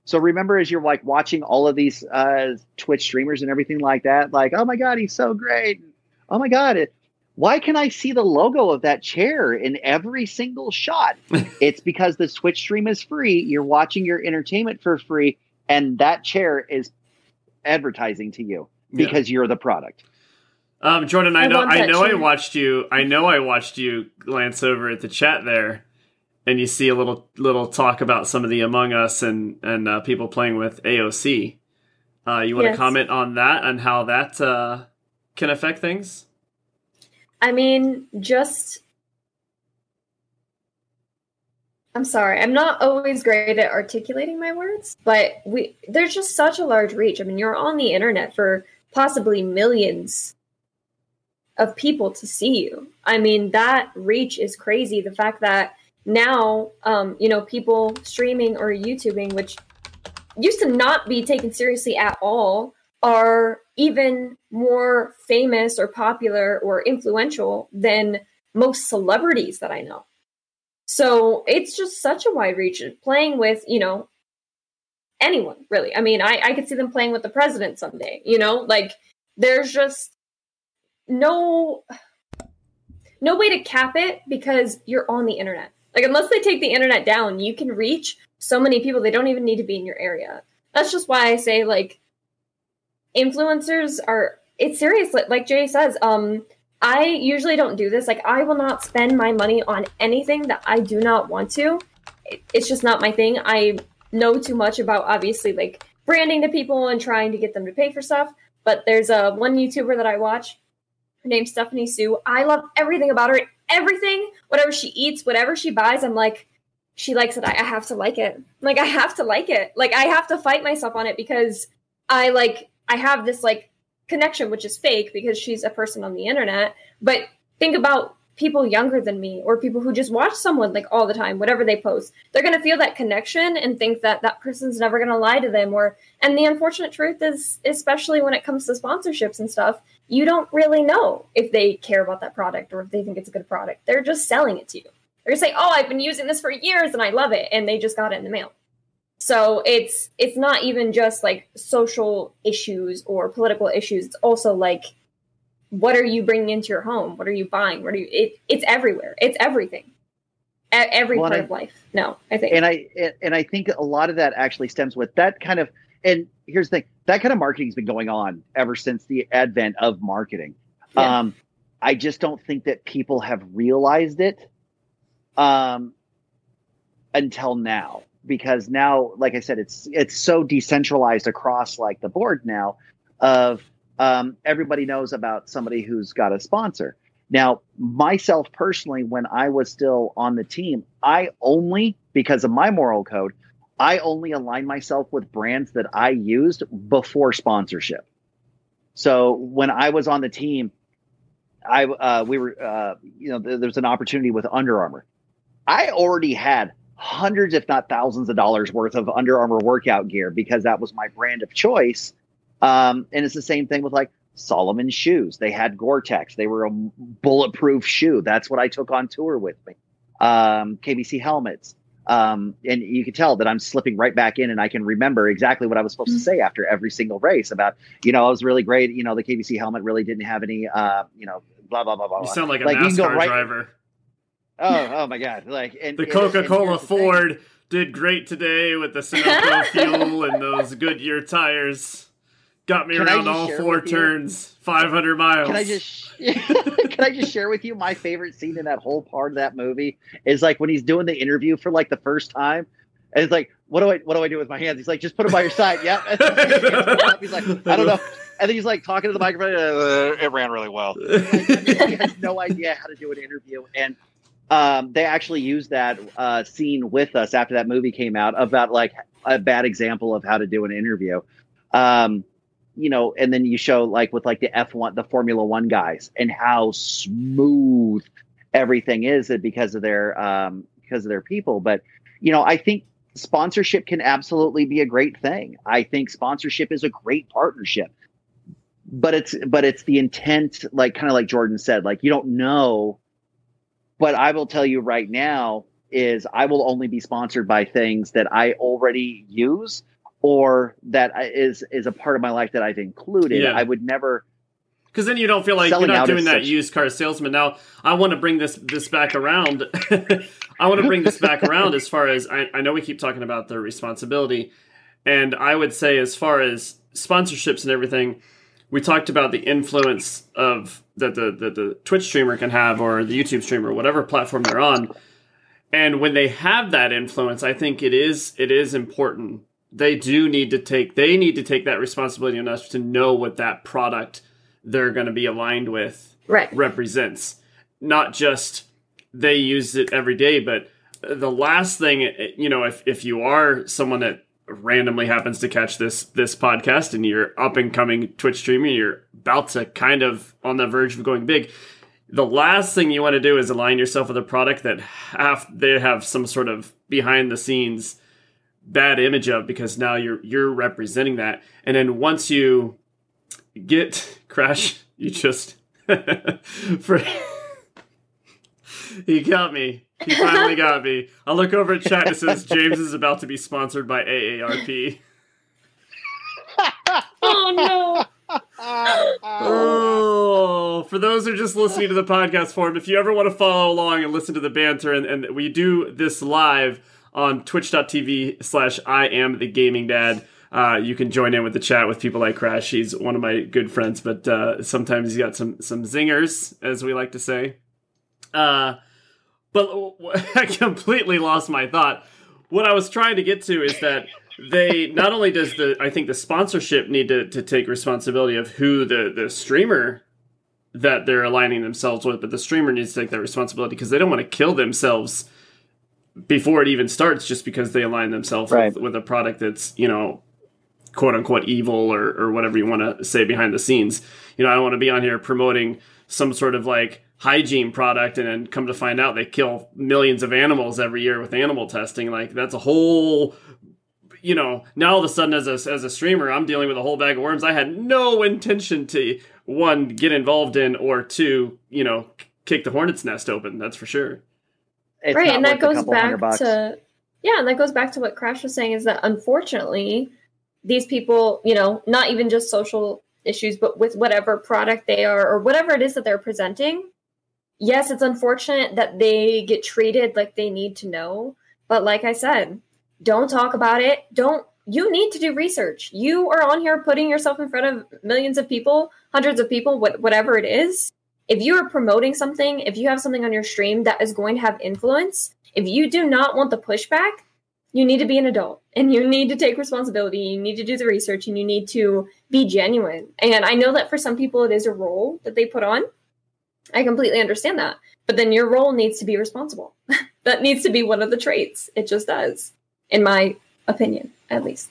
B: So remember, as you're like watching all of these uh, Twitch streamers and everything like that, like, oh my god, he's so great. Oh my god, it, why can I see the logo of that chair in every single shot? it's because the Twitch stream is free. You're watching your entertainment for free, and that chair is advertising to you because yeah. you're the product.
A: Um, Jordan, I, I know, I know, chair. I watched you. I know, I watched you glance over at the chat there, and you see a little little talk about some of the Among Us and and uh, people playing with AOC. Uh, you want yes. to comment on that and how that uh, can affect things?
C: I mean, just. I'm sorry. I'm not always great at articulating my words, but we there's just such a large reach. I mean, you're on the internet for possibly millions of people to see you. I mean, that reach is crazy. The fact that now, um, you know, people streaming or YouTubing, which used to not be taken seriously at all, are even more famous or popular or influential than most celebrities that I know. So it's just such a wide reach. Playing with, you know, anyone really. I mean, I, I could see them playing with the president someday, you know, like there's just no no way to cap it because you're on the internet. Like unless they take the internet down, you can reach so many people they don't even need to be in your area. That's just why I say like influencers are it's serious like jay says um i usually don't do this. Like i will not spend my money on anything that i do not want to. It's just not my thing. I know too much about obviously like branding to people and trying to get them to pay for stuff. But there's a one youtuber that i watch. Her name's stephanie soo. I love everything about her. Everything whatever she eats whatever she buys i'm like she likes it. I, I have to like it. Like i have to like it. Like i have to fight myself on it because i like I have this like connection, which is fake because she's a person on the internet. But think about people younger than me or people who just watch someone like all the time, whatever they post. They're going to feel that connection and think that that person's never going to lie to them. Or, and the unfortunate truth is, especially when it comes to sponsorships and stuff, you don't really know if they care about that product or if they think it's a good product. They're just selling it to you. They're going to say, oh, I've been using this for years and I love it. And they just got it in the mail. So it's it's not even just like social issues or political issues. It's also like what are you bringing into your home? What are you buying? What are you? It, it's everywhere. It's everything. every well, part I, of life. No, I think.
B: And I and I think a lot of that actually stems with that kind of. And here's the thing: that kind of marketing has been going on ever since the advent of marketing. Yeah. Um, I just don't think that people have realized it um, until now because now, like I said, it's it's so decentralized across like the board now. Of um, everybody knows about somebody who's got a sponsor. Now, myself personally, when I was still on the team, I only, because of my moral code, I only align myself with brands that I used before sponsorship. So when I was on the team, I uh, we were uh, you know th- there's an opportunity with Under Armour. I already had hundreds, if not thousands, of dollars worth of Under Armour workout gear because that was my brand of choice. Um, and it's the same thing with like Salomon shoes. They had Gore-Tex. They were a bulletproof shoe. That's what I took on tour with me. Um, KBC helmets. Um, and you can tell that I'm slipping right back in and I can remember exactly what I was supposed mm-hmm. to say after every single race about, you know, I was really great. You know, the KBC helmet really didn't have any, uh, you know, blah, blah, blah, blah.
A: You sound like a like, NASCAR right, driver.
B: Oh, oh my God. Like, and
A: the Coca Cola Ford did great today with the Sunoco fuel and those Goodyear tires. Got me can around all four turns, 500 miles.
B: Can I just can I just share with you my favorite scene in that whole part of that movie is like when he's doing the interview for like the first time, and it's like, what do I what do I do with my hands? He's like, just put them by your side. Yeah. he's like, I don't know. And then he's like talking to the microphone. Uh, it ran really well. he has no idea how to do an interview, and um, they actually used that uh, scene with us after that movie came out about like a bad example of how to do an interview. Um, you know, and then you show like with like the F1, the Formula One guys and how smooth everything is because of their, um, because of their people. But, you know, I think sponsorship can absolutely be a great thing. I think sponsorship is a great partnership. But it's but it's the intent, like kind of like Jordan said, like you don't know. But I will tell you right now is I will only be sponsored by things that I already use or that is is a part of my life that I've included. Yeah. I would never
A: because then you don't feel like you're not doing that such... used car salesman. Now I want to bring this this back around. I want to bring this back around as far as I, I know we keep talking about the responsibility, and I would say as far as sponsorships and everything, we talked about the influence of that the, the the Twitch streamer can have or the YouTube streamer, whatever platform they're on. And when they have that influence, I think it is it is important they do need to take they need to take that responsibility enough to know what that product they're going to be aligned with
C: right.
A: represents not just they use it every day but the last thing you know if if you are someone that randomly happens to catch this this podcast and you're up and coming twitch streamer you're about to kind of on the verge of going big. The last thing you want to do is align yourself with a product that have they have some sort of behind the scenes bad image of because now you're you're representing that. And then once you get crash you just for he got me he finally got me i look over at chat and it says james is about to be sponsored by aarp
C: oh no
A: oh, for those who are just listening to the podcast form, if you ever want to follow along and listen to the banter, and, and we do this live on twitch.tv slash I am the gaming dad. Uh, you can join in with the chat with people like Crash. He's one of my good friends, but uh, sometimes he's got some some zingers, as we like to say. Uh, but I completely lost my thought. What I was trying to get to is that they not only does the I think the sponsorship need to, to take responsibility of who the the streamer that they're aligning themselves with, but the streamer needs to take that responsibility because they don't want to kill themselves before it even starts just because they align themselves right. with, with, a product that's you know quote unquote evil or, or whatever you want to say behind the scenes you know i don't want to be on here promoting some sort of like hygiene product and then come to find out they kill millions of animals every year with animal testing like that's a whole you know now all of a sudden as a, as a streamer i'm dealing with a whole bag of worms i had no intention to one get involved in or two you know kick the hornet's nest open that's for sure
B: it's right, and that goes back
C: to yeah, and that goes back to what Crash was saying is that unfortunately, these people, you know, not even just social issues, but with whatever product they are or whatever it is that they're presenting. Yes, it's unfortunate that they get treated like they need to know, but like I said, don't talk about it. Don't you need to do research. You are on here putting yourself in front of millions of people, hundreds of people, whatever it is if you are promoting something, if you have something on your stream that is going to have influence, if you do not want the pushback, you need to be an adult and you need to take responsibility. You need to do the research and you need to be genuine. And I know that for some people, it is a role that they put on. I completely understand that. But then your role needs to be responsible. that needs to be one of the traits. It just does, in my opinion, at least.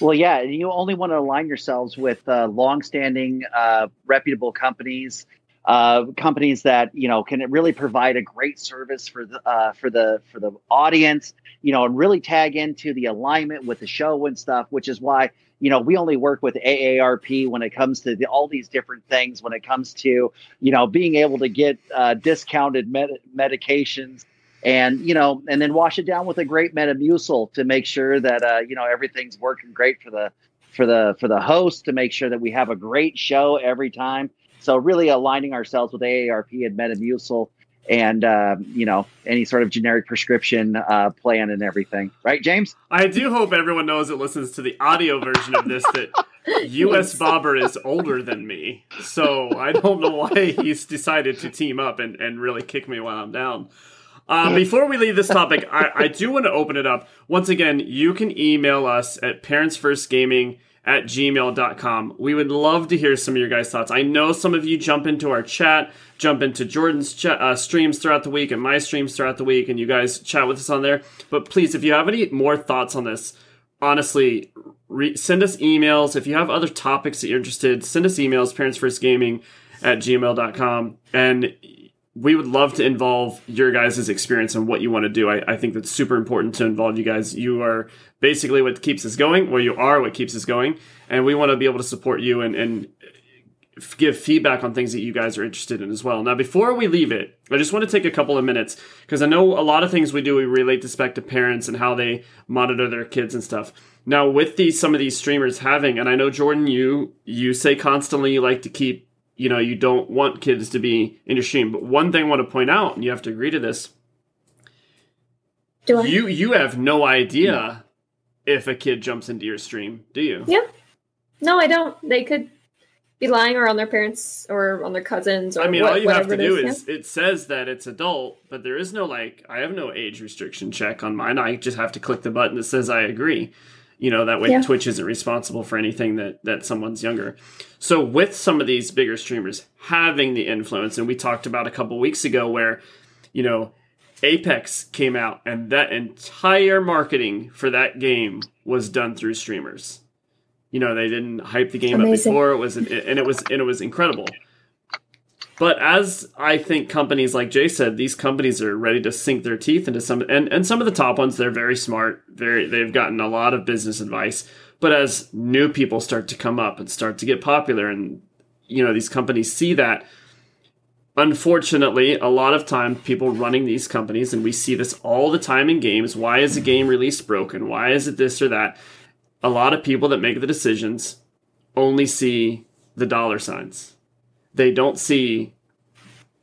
B: Well, yeah, you only want to align yourselves with uh, long-standing, uh, reputable companies, uh, companies that you know can really provide a great service for the uh, for the for the audience, you know, and really tag into the alignment with the show and stuff. Which is why you know we only work with AARP when it comes to the, all these different things. When it comes to you know being able to get uh, discounted med- medications and you know, and then wash it down with a great Metamucil to make sure that uh, you know everything's working great for the for the for the host to make sure that we have a great show every time. So really aligning ourselves with AARP and Metamucil and uh, you know any sort of generic prescription uh, plan and everything, right, James?
A: I do hope everyone knows that listens to the audio version of this that U.S. Bobber is older than me, so I don't know why he's decided to team up and, and really kick me while I'm down. Uh, before we leave this topic, I, I do want to open it up. Once again, you can email us at parentsfirstgaming at gmail.com. We would love to hear some of your guys' thoughts. I know some of you jump into our chat, jump into Jordan's ch- uh, streams throughout the week and my streams throughout the week, and you guys chat with us on there. But please, if you have any more thoughts on this, honestly, re- send us emails. If you have other topics that you're interested, send us emails, parentsfirstgaming at gmail.com. And we would love to involve your guys' experience and what you want to do. I, I, think that's super important to involve you guys. You are basically what keeps us going, where you are what keeps us going. And we want to be able to support you and, and give feedback on things that you guys are interested in as well. Now, before we leave it, I just want to take a couple of minutes because I know a lot of things we do, we relate to back to parents and how they monitor their kids and stuff. Now, with these, some of these streamers having, and I know Jordan, you, you say constantly you like to keep you know you don't want kids to be in your stream. But one thing I want to point out, and you have to agree to this.
C: Do I?
A: You you have no idea if a kid jumps into your stream, do you?
C: Yeah. No, I don't. They could be lying or on their parents or on their cousins or
A: I mean
C: what,
A: all you have to do
C: is,
A: is yeah. it says that it's adult, but there is no like I have no age restriction check on mine. I just have to click the button that says I agree you know that way yeah. twitch isn't responsible for anything that that someone's younger so with some of these bigger streamers having the influence and we talked about a couple weeks ago where you know apex came out and that entire marketing for that game was done through streamers you know they didn't hype the game Amazing. up before it was and it was and it was incredible but as I think companies like Jay said, these companies are ready to sink their teeth into some and, and some of the top ones, they're very smart. Very they've gotten a lot of business advice. But as new people start to come up and start to get popular and you know, these companies see that, unfortunately, a lot of time people running these companies, and we see this all the time in games. Why is a game release broken? Why is it this or that? A lot of people that make the decisions only see the dollar signs they don't see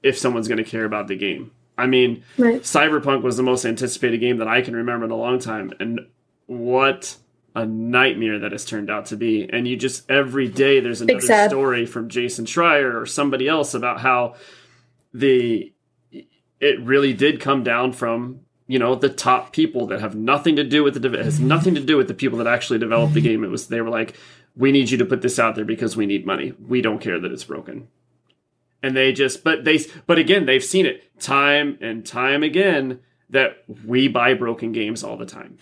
A: if someone's going to care about the game. I mean, right. Cyberpunk was the most anticipated game that I can remember in a long time, and what a nightmare that has turned out to be. And you just every day there's another story from Jason Schreier or somebody else about how the it really did come down from you know the top people that have nothing to do with the it has nothing to do with the people that actually developed the game. It was they were like, we need you to put this out there because we need money. We don't care that it's broken and they just but they but again they've seen it time and time again that we buy broken games all the time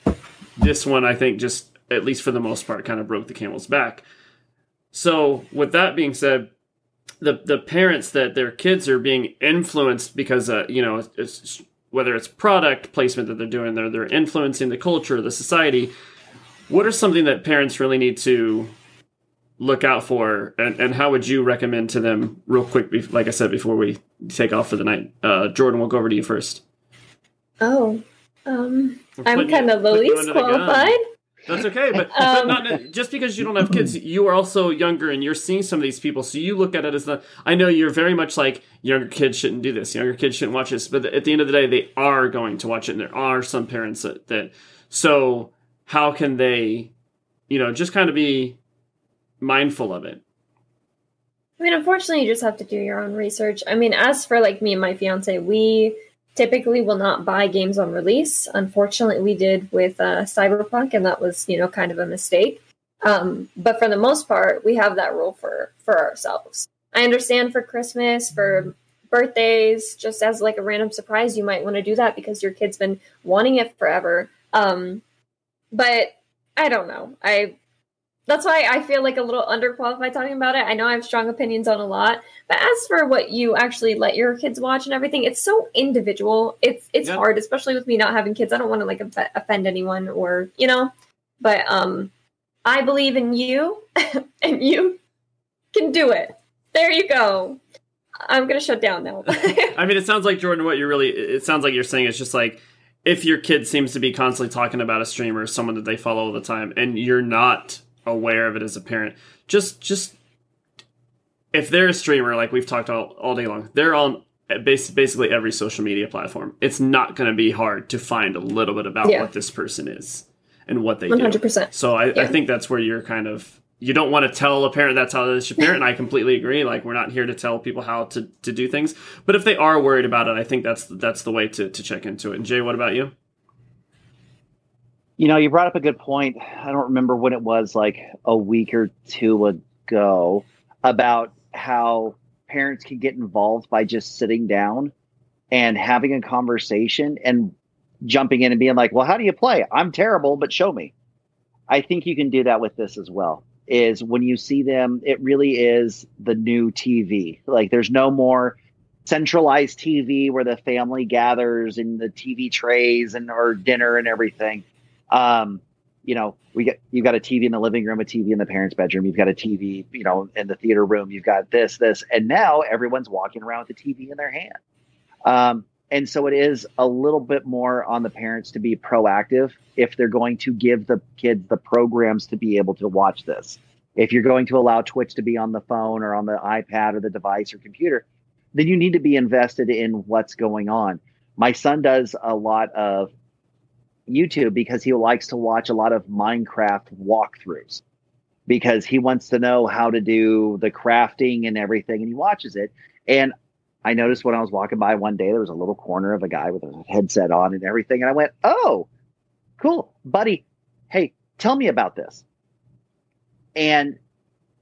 A: this one i think just at least for the most part kind of broke the camel's back so with that being said the the parents that their kids are being influenced because uh, you know it's, whether it's product placement that they're doing they're they're influencing the culture the society what are something that parents really need to look out for? And, and how would you recommend to them real quick like i said before we take off for the night uh, jordan we'll go over to you first.
C: Oh um, i'm kind of the least qualified
A: that's okay but, um, but not, just because you don't have kids you are also younger and you're seeing some of these people so you look at it as the i know you're very much like younger kids shouldn't do this younger kids shouldn't watch this but at the end of the day they are going to watch it and there are some parents that, that so how can they you know just kind of be mindful of it?
C: I mean, unfortunately, you just have to do your own research. I mean, as for like me and my fiance, we typically will not buy games on release. Unfortunately, we did with uh, Cyberpunk, and that was you know kind of a mistake. Um, but for the most part, we have that rule for for ourselves. I understand for Christmas, for birthdays, just as like a random surprise, you might want to do that because your kid's been wanting it forever. Um, but I don't know. I that's why I feel like a little underqualified talking about it. I know I have strong opinions on a lot, but as for what you actually let your kids watch and everything, it's so individual. It's it's hard, especially with me not having kids. I don't want to like offend anyone or you know, but um, I believe in you, and you can do it. There you go. I'm gonna shut down now.
A: I mean, it sounds like Jordan. What you're really, it sounds like you're saying it's just like if your kid seems to be constantly talking about a streamer or someone that they follow all the time, and you're not aware of it as a parent, just just if they're a streamer, like we've talked all, all day long, they're on basically every social media platform. It's not going to be hard to find a little bit about yeah. what this person is and what they 100%. do. So I, yeah. I think that's where you're kind of you don't want to tell a parent that's how they should parent. and I completely agree. Like we're not here to tell people how to, to do things. But if they are worried about it, I think that's that's the way to, to check into it. And Jay, what about you?
B: You know, you brought up a good point. I don't remember when it was, like a week or two ago, about how parents can get involved by just sitting down and having a conversation and jumping in and being like, "Well, how do you play? I'm terrible, but show me." I think you can do that with this as well is when you see them, it really is the new TV. Like there's no more centralized TV where the family gathers and the TV trays and or dinner and everything. Um, you know, we get you've got a TV in the living room, a TV in the parents' bedroom, you've got a TV, you know, in the theater room, you've got this, this, and now everyone's walking around with the TV in their hand. Um, and so it is a little bit more on the parents to be proactive if they're going to give the kids the programs to be able to watch this. If you're going to allow Twitch to be on the phone or on the iPad or the device or computer, then you need to be invested in what's going on. My son does a lot of YouTube because he likes to watch a lot of Minecraft walkthroughs because he wants to know how to do the crafting and everything and he watches it. And I noticed when I was walking by one day, there was a little corner of a guy with a headset on and everything. And I went, Oh, cool, buddy. Hey, tell me about this. And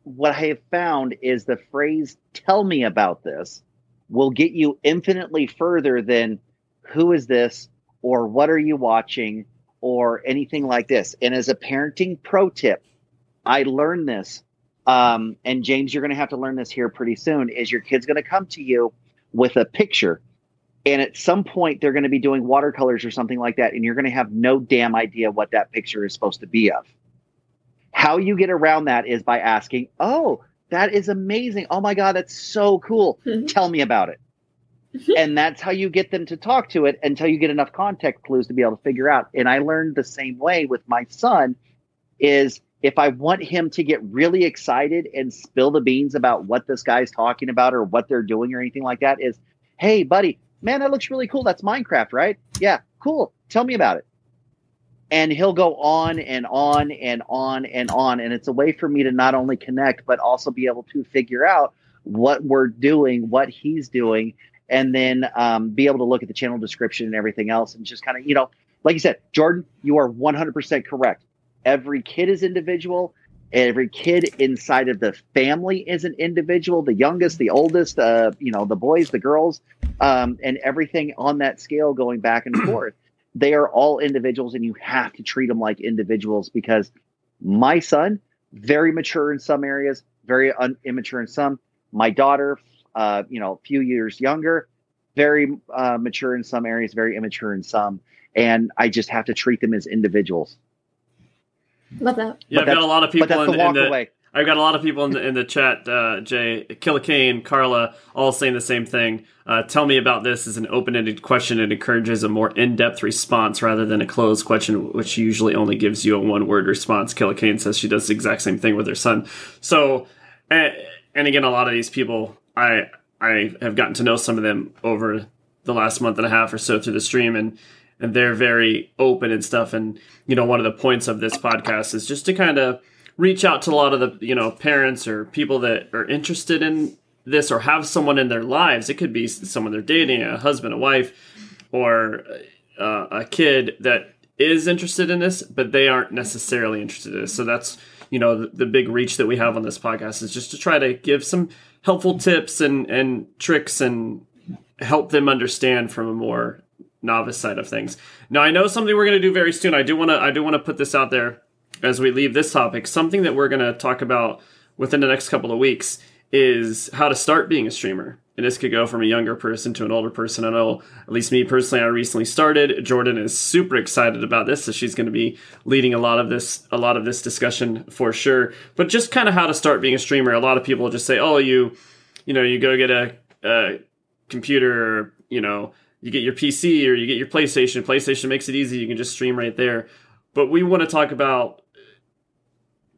B: what I have found is the phrase, tell me about this, will get you infinitely further than who is this or what are you watching or anything like this. And as a parenting pro tip, I learned this. Um, and James, you're going to have to learn this here pretty soon. Is your kid's going to come to you with a picture. And at some point, they're going to be doing watercolors or something like that. And you're going to have no damn idea what that picture is supposed to be of. How you get around that is by asking, Oh, that is amazing. Oh my God, that's so cool. Mm-hmm. Tell me about it. And that's how you get them to talk to it until you get enough context clues to be able to figure out. And I learned the same way with my son is if I want him to get really excited and spill the beans about what this guy's talking about or what they're doing or anything like that, is hey, buddy, man, that looks really cool. That's Minecraft, right? Yeah, cool. Tell me about it. And he'll go on and on and on and on. And it's a way for me to not only connect, but also be able to figure out what we're doing, what he's doing, and then um, be able to look at the channel description and everything else and just kind of, you know, like you said, Jordan, you are 100% correct. Every kid is individual. Every kid inside of the family is an individual the youngest the oldest uh, you know the boys the girls um, and everything on that scale going back and forth. They are all individuals and you have to treat them like individuals because my son very mature in some areas very un- immature in some my daughter uh, you know a few years younger very uh, mature in some areas very immature in some and i just have to treat them as individuals
C: Love that.
A: Yeah, but I've got a lot of people in, the, in the I've got a lot of people in the, in the chat, uh, Jay, Killicane, Carla, all saying the same thing. Uh, tell me about this is an open-ended question. It encourages a more in-depth response rather than a closed question, which usually only gives you a one-word response. Killicane says she does the exact same thing with her son. So, and, and again, a lot of these people, I I have gotten to know some of them over the last month and a half or so through the stream, and and they're very open and stuff. And you know, one of the points of this podcast is just to kind of reach out to a lot of the you know parents or people that are interested in this or have someone in their lives. It could be someone they're dating, a husband, a wife, or uh, a kid that is interested in this, but they aren't necessarily interested in this. So that's you know the, the big reach that we have on this podcast is just to try to give some helpful tips and and tricks and help them understand from a more novice side of things. Now I know something we're going to do very soon. I do want to I do want to put this out there as we leave this topic. Something that we're going to talk about within the next couple of weeks is how to start being a streamer. And this could go from a younger person to an older person. I know, at least me personally, I recently started. Jordan is super excited about this, so she's going to be leading a lot of this, a lot of this discussion for sure. But just kind of how to start being a streamer. A lot of people just say, "Oh, you, you know, you go get a, a computer, or, you know, you get your PC or you get your PlayStation. PlayStation makes it easy; you can just stream right there." But we want to talk about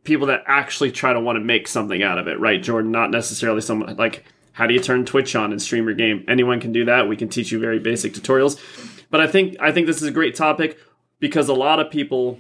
A: people that actually try to want to make something out of it, right, Jordan? Not necessarily someone like how do you turn Twitch on and stream your game? Anyone can do that. We can teach you very basic tutorials. But I think I think this is a great topic because a lot of people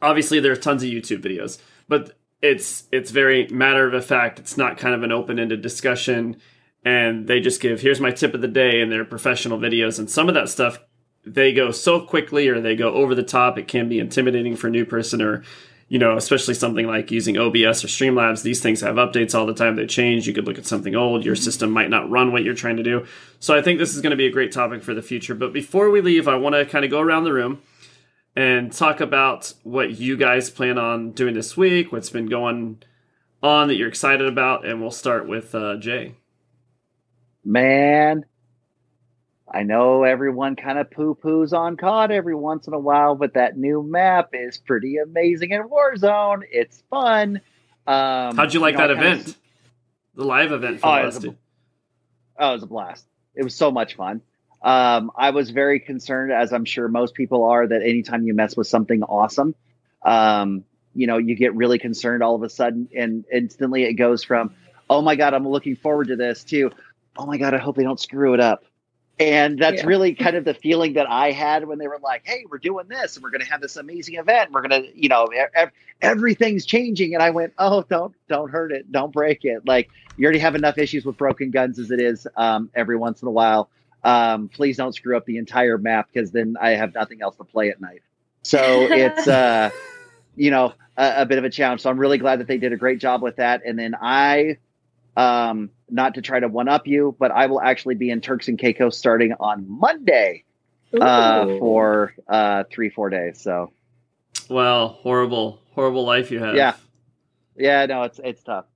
A: obviously there's tons of YouTube videos, but it's it's very matter of fact. It's not kind of an open-ended discussion and they just give here's my tip of the day and they're professional videos and some of that stuff they go so quickly or they go over the top it can be intimidating for a new person or you know, especially something like using OBS or Streamlabs, these things have updates all the time. They change. You could look at something old. Your system might not run what you're trying to do. So I think this is going to be a great topic for the future. But before we leave, I want to kind of go around the room and talk about what you guys plan on doing this week, what's been going on that you're excited about. And we'll start with uh, Jay.
B: Man, I know everyone kind of poo poos on COD every once in a while, but that new map is pretty amazing in Warzone. It's fun. Um,
A: How'd you like
B: you know,
A: that event? The live event for
B: Oh,
A: the
B: it was a-
A: two.
B: Oh, it was a blast. It was so much fun. Um, I was very concerned, as I'm sure most people are, that anytime you mess with something awesome, um, you know, you get really concerned all of a sudden, and instantly it goes from, "Oh my god, I'm looking forward to this," to, "Oh my god, I hope they don't screw it up." And that's
C: Yeah.
B: really kind of the feeling that I had when they were like, "Hey, we're doing this, and we're going to have this amazing event. We're going to, you know, ev- everything's changing." And I went, "Oh, don't, don't hurt it, don't break it. Like you already have enough issues with broken guns as it is. Um, every once in a while, um, please don't screw up the entire map because then I have nothing else to play at night." So it's, uh, you know, a, a bit of a challenge. So I'm really glad that they did a great job with that. And then I, um, not to try to one up you, but I will actually be in Turks and Caicos starting on Monday uh, for uh, three, four days. So
A: Well, horrible, horrible life you have.
B: Yeah. yeah, no, it's it's tough.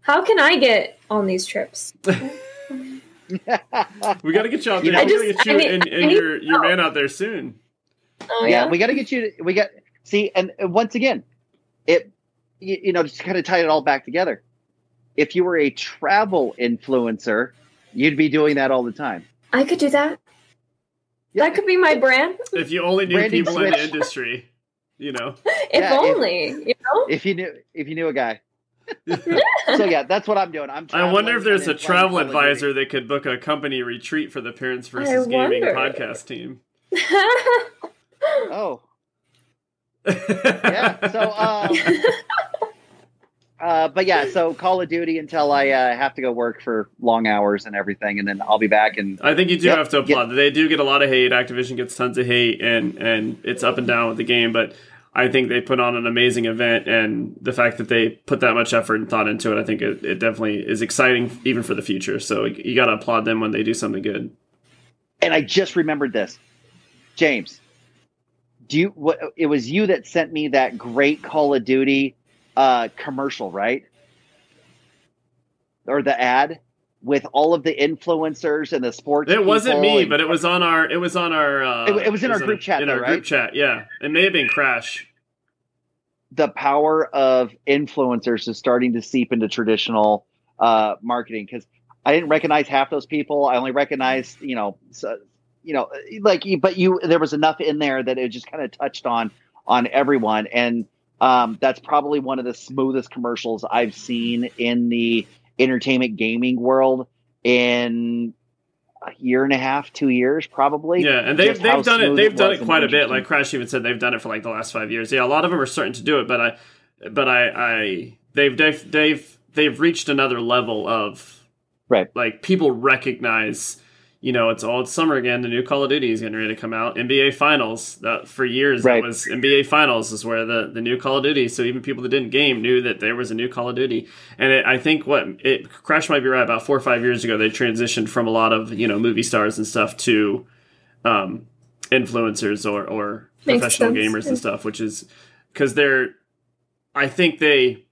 C: How can I get on these trips?
A: We got to get you out
B: You
A: there.
B: know-
A: we got to get you
C: I need-
A: and, and
C: need
A: your, your man out there soon.
C: Oh
B: yeah,
C: yeah.
B: we got to get you. We got see, and uh, once again, it you, you know just kind of tie it all back together. If you were a travel influencer, you'd be doing that all the time.
C: I could do that.
B: Yeah.
C: That could be my brand.
A: If you only knew
B: Branding
A: people in the
B: switch.
A: industry, you know.
C: if
B: Yeah, if-
C: only, you know.
B: If you knew, if you knew a guy. so yeah, that's what I'm doing. I'm.
A: I wonder if there's a travel
B: Call of
A: advisor that could book a company retreat for the Parents versus
C: I
A: Gaming
C: wonder.
A: podcast team.
B: Oh, yeah. So, um, uh, but yeah, so Call of Duty until I uh, have to go work for long hours and everything, and then I'll be back. And
A: I think you do
B: Yep,
A: have to applaud. They do get a lot of hate. Activision gets tons of hate, and and it's up and down with the game. But I think they put on an amazing event, and the fact that they put that much effort and thought into it, I think it, it definitely is exciting, even for the future. So you got to applaud them when they do something good.
B: and I just remembered this, James. Do you? What? It was you that sent me that great Call of Duty uh, commercial, right? Or the ad with all of the influencers and the sports.
A: It wasn't me,
B: and-
A: but it was on our it was on our uh,
B: It- it was in our
A: on-
B: group chat,
A: In
B: though,
A: our
B: right?
A: group chat, yeah. It may have been Crash.
B: the power of influencers is starting to seep into traditional uh, marketing because I didn't recognize half those people. I only recognized, you know, so, you know, like, but you, there was enough in there that it just kind of touched on on everyone, and um, that's probably one of the smoothest commercials I've seen in the entertainment gaming world in a year and a half, two years, probably.
A: Yeah, and they've they've done it. They've
B: it
A: done it quite a bit. Like Crash even said, they've done it for like the last five years. Yeah, a lot of them are starting to do it, but I, but I, I they've they've they've they've reached another level of
B: Right.
A: Like people recognize, you know, it's all it's summer again. The new Call of Duty is getting ready to come out. NBA Finals. That for years
B: Right.
A: that was NBA Finals is where the the new Call of Duty. So even people that didn't game knew that there was a new Call of Duty. And it, I think what it Crash might be right about four or five years ago they transitioned from a lot of you know movie stars and stuff to um, influencers or or
C: Makes
A: professional
C: sense.
A: gamers and stuff, which is because they're. I think they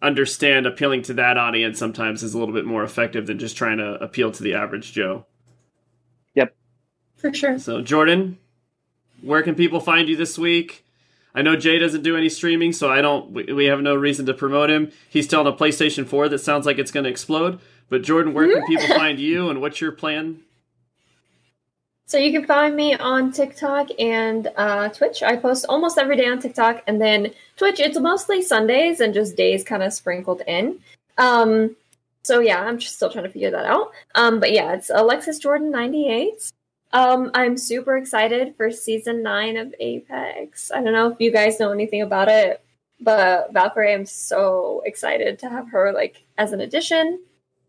A: understand appealing to that audience sometimes is a little bit more effective than just trying to appeal to the average Joe.
C: For sure.
A: So, Jordan, where can people find you this week? I know Jay doesn't do any streaming, so I don't. We, we have no reason to promote him. He's still on a PlayStation 4 that sounds like it's going to explode. But Jordan, where can people find you, and what's your plan?
C: So you can find me on TikTok and uh, Twitch. I post almost every day on TikTok, and then Twitch. It's mostly Sundays and just days kind of sprinkled in. Um, so yeah, I'm just still trying to figure that out. Um, but yeah, it's Alexis Jordan ninety eight. Um, I'm super excited for season nine of Apex. I don't know if you guys know anything about it, but Valkyrie, I'm so excited to have her like as an addition.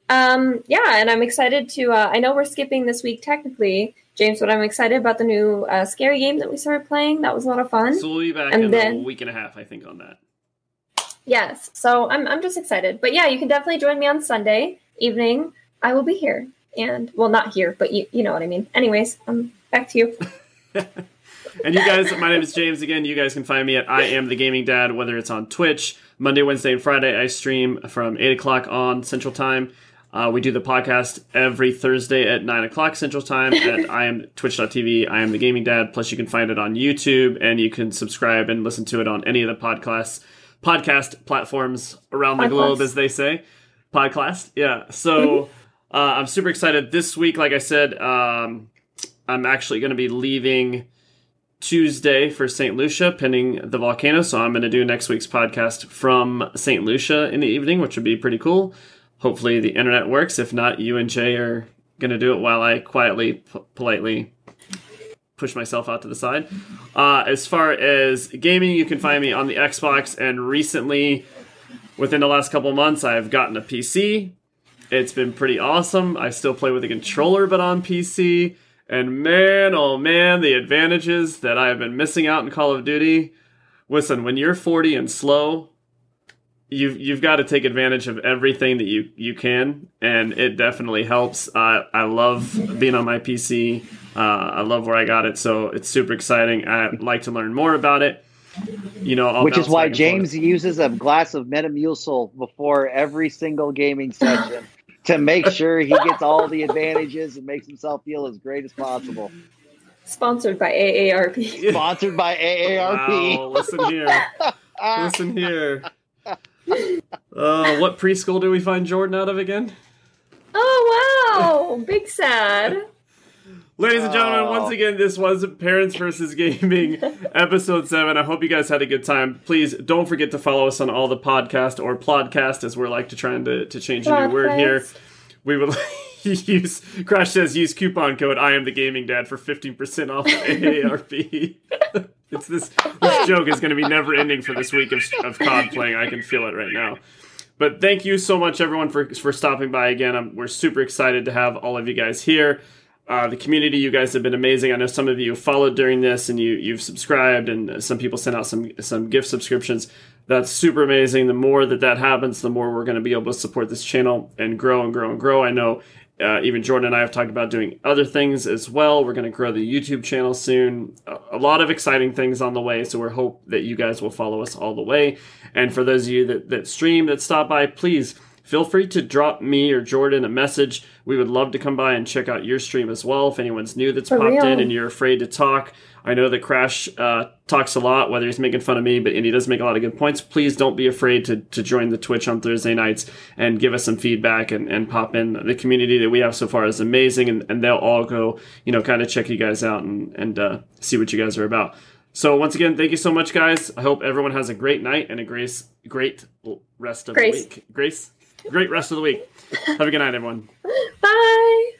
C: Um, yeah, and I'm excited to. Uh, I know we're skipping this week technically, James, but I'm excited about the new uh, scary game that we started playing. That was a lot of fun.
A: So we'll be back
C: And
A: in
C: then-
A: a week and a half, I think, on that.
C: Yes, so I'm I'm just excited. But yeah, you can definitely join me on Sunday evening. I will be here, and well, not here, but you you know what I mean. Anyways, um, back to you.
A: And you guys, my name is James again. You guys can find me at I am the Gaming Dad, whether it's on Twitch, Monday, Wednesday, and Friday. I stream from 8 o'clock on Central Time. Uh, we do the podcast every Thursday at 9 o'clock Central Time at I am twitch.tv. I am the Gaming Dad. Plus, you can find it on YouTube and you can subscribe and listen to it on any of the podcasts, podcast platforms around the
C: Podcast.
A: globe, as they say. Podcast, yeah. So uh, I'm super excited. This week, like I said, um, I'm actually going to be leaving Tuesday for St. Lucia, pending the volcano. So I'm going to do next week's podcast from St. Lucia in the evening, which would be pretty cool. Hopefully the internet works. If not, you and Jay are going to do it while I quietly, p- politely push myself out to the side. Uh, as far as gaming, you can find me on the Xbox. And recently, within the last couple months, I've gotten a PC. It's been pretty awesome. I still play with a controller, but on PC. And man, oh man, the advantages that I have been missing out in Call of Duty. Listen, when you're 40 and slow, you've you've got to take advantage of everything that you you can, and it definitely helps. I I love being on my PC. Uh, I love where I got it, so it's super exciting. I'd like to learn more about it. You know, I'll
B: Which is why
A: back and forth.
B: James uses a glass of Metamucil before every single gaming session to make sure he gets all the advantages and makes himself feel as great as possible.
C: Sponsored by AARP.
B: Sponsored by AARP.
A: Wow, listen here. Listen here. Uh, what preschool do we find Jordan out of again?
C: Oh wow, big sad.
A: Ladies and gentlemen,
B: Oh.
A: once again, this was Parents versus Gaming, episode 7. I hope you guys had a good time. Please don't forget to follow us on all the podcast or plodcast, as we're like to trying to, to change a new word here. We would use, Crash says, use coupon code I am the gaming dad for 15% off of AARP. it's this, this joke is going to be never ending for this week of, of COD playing. I can feel it right now. But thank you so much, everyone, for for stopping by again. Um we're super excited to have all of you guys here. Uh, the community, you guys have been amazing. I know some of you followed during this, and you you've subscribed, and some people sent out some some gift subscriptions. That's super amazing. The more that that happens, the more we're going to be able to support this channel and grow and grow and grow. I know uh, even Jordan and I have talked about doing other things as well. We're going to grow the YouTube channel soon. A, a lot of exciting things on the way. So we hope that you guys will follow us all the way. And for those of you that, that stream, that stop by, please feel free to drop me or Jordan a message. We would love to come by and check out your stream as well. If anyone's new that's
C: For
A: popped
C: real.
A: in and you're afraid to talk, I know that Crash uh, talks a lot, whether he's making fun of me, but and he does make a lot of good points. Please don't be afraid to, to join the Twitch on Thursday nights and give us some feedback and, and pop in. The community that we have so far is amazing, and, and they'll all go, you know, kind of check you guys out and, and uh, see what you guys are about. So once again, thank you so much, guys. I hope everyone has a great night and a grace, great rest of
C: Grace.
A: the week. Grace, Great rest of the week. Have a good night, everyone. Bye.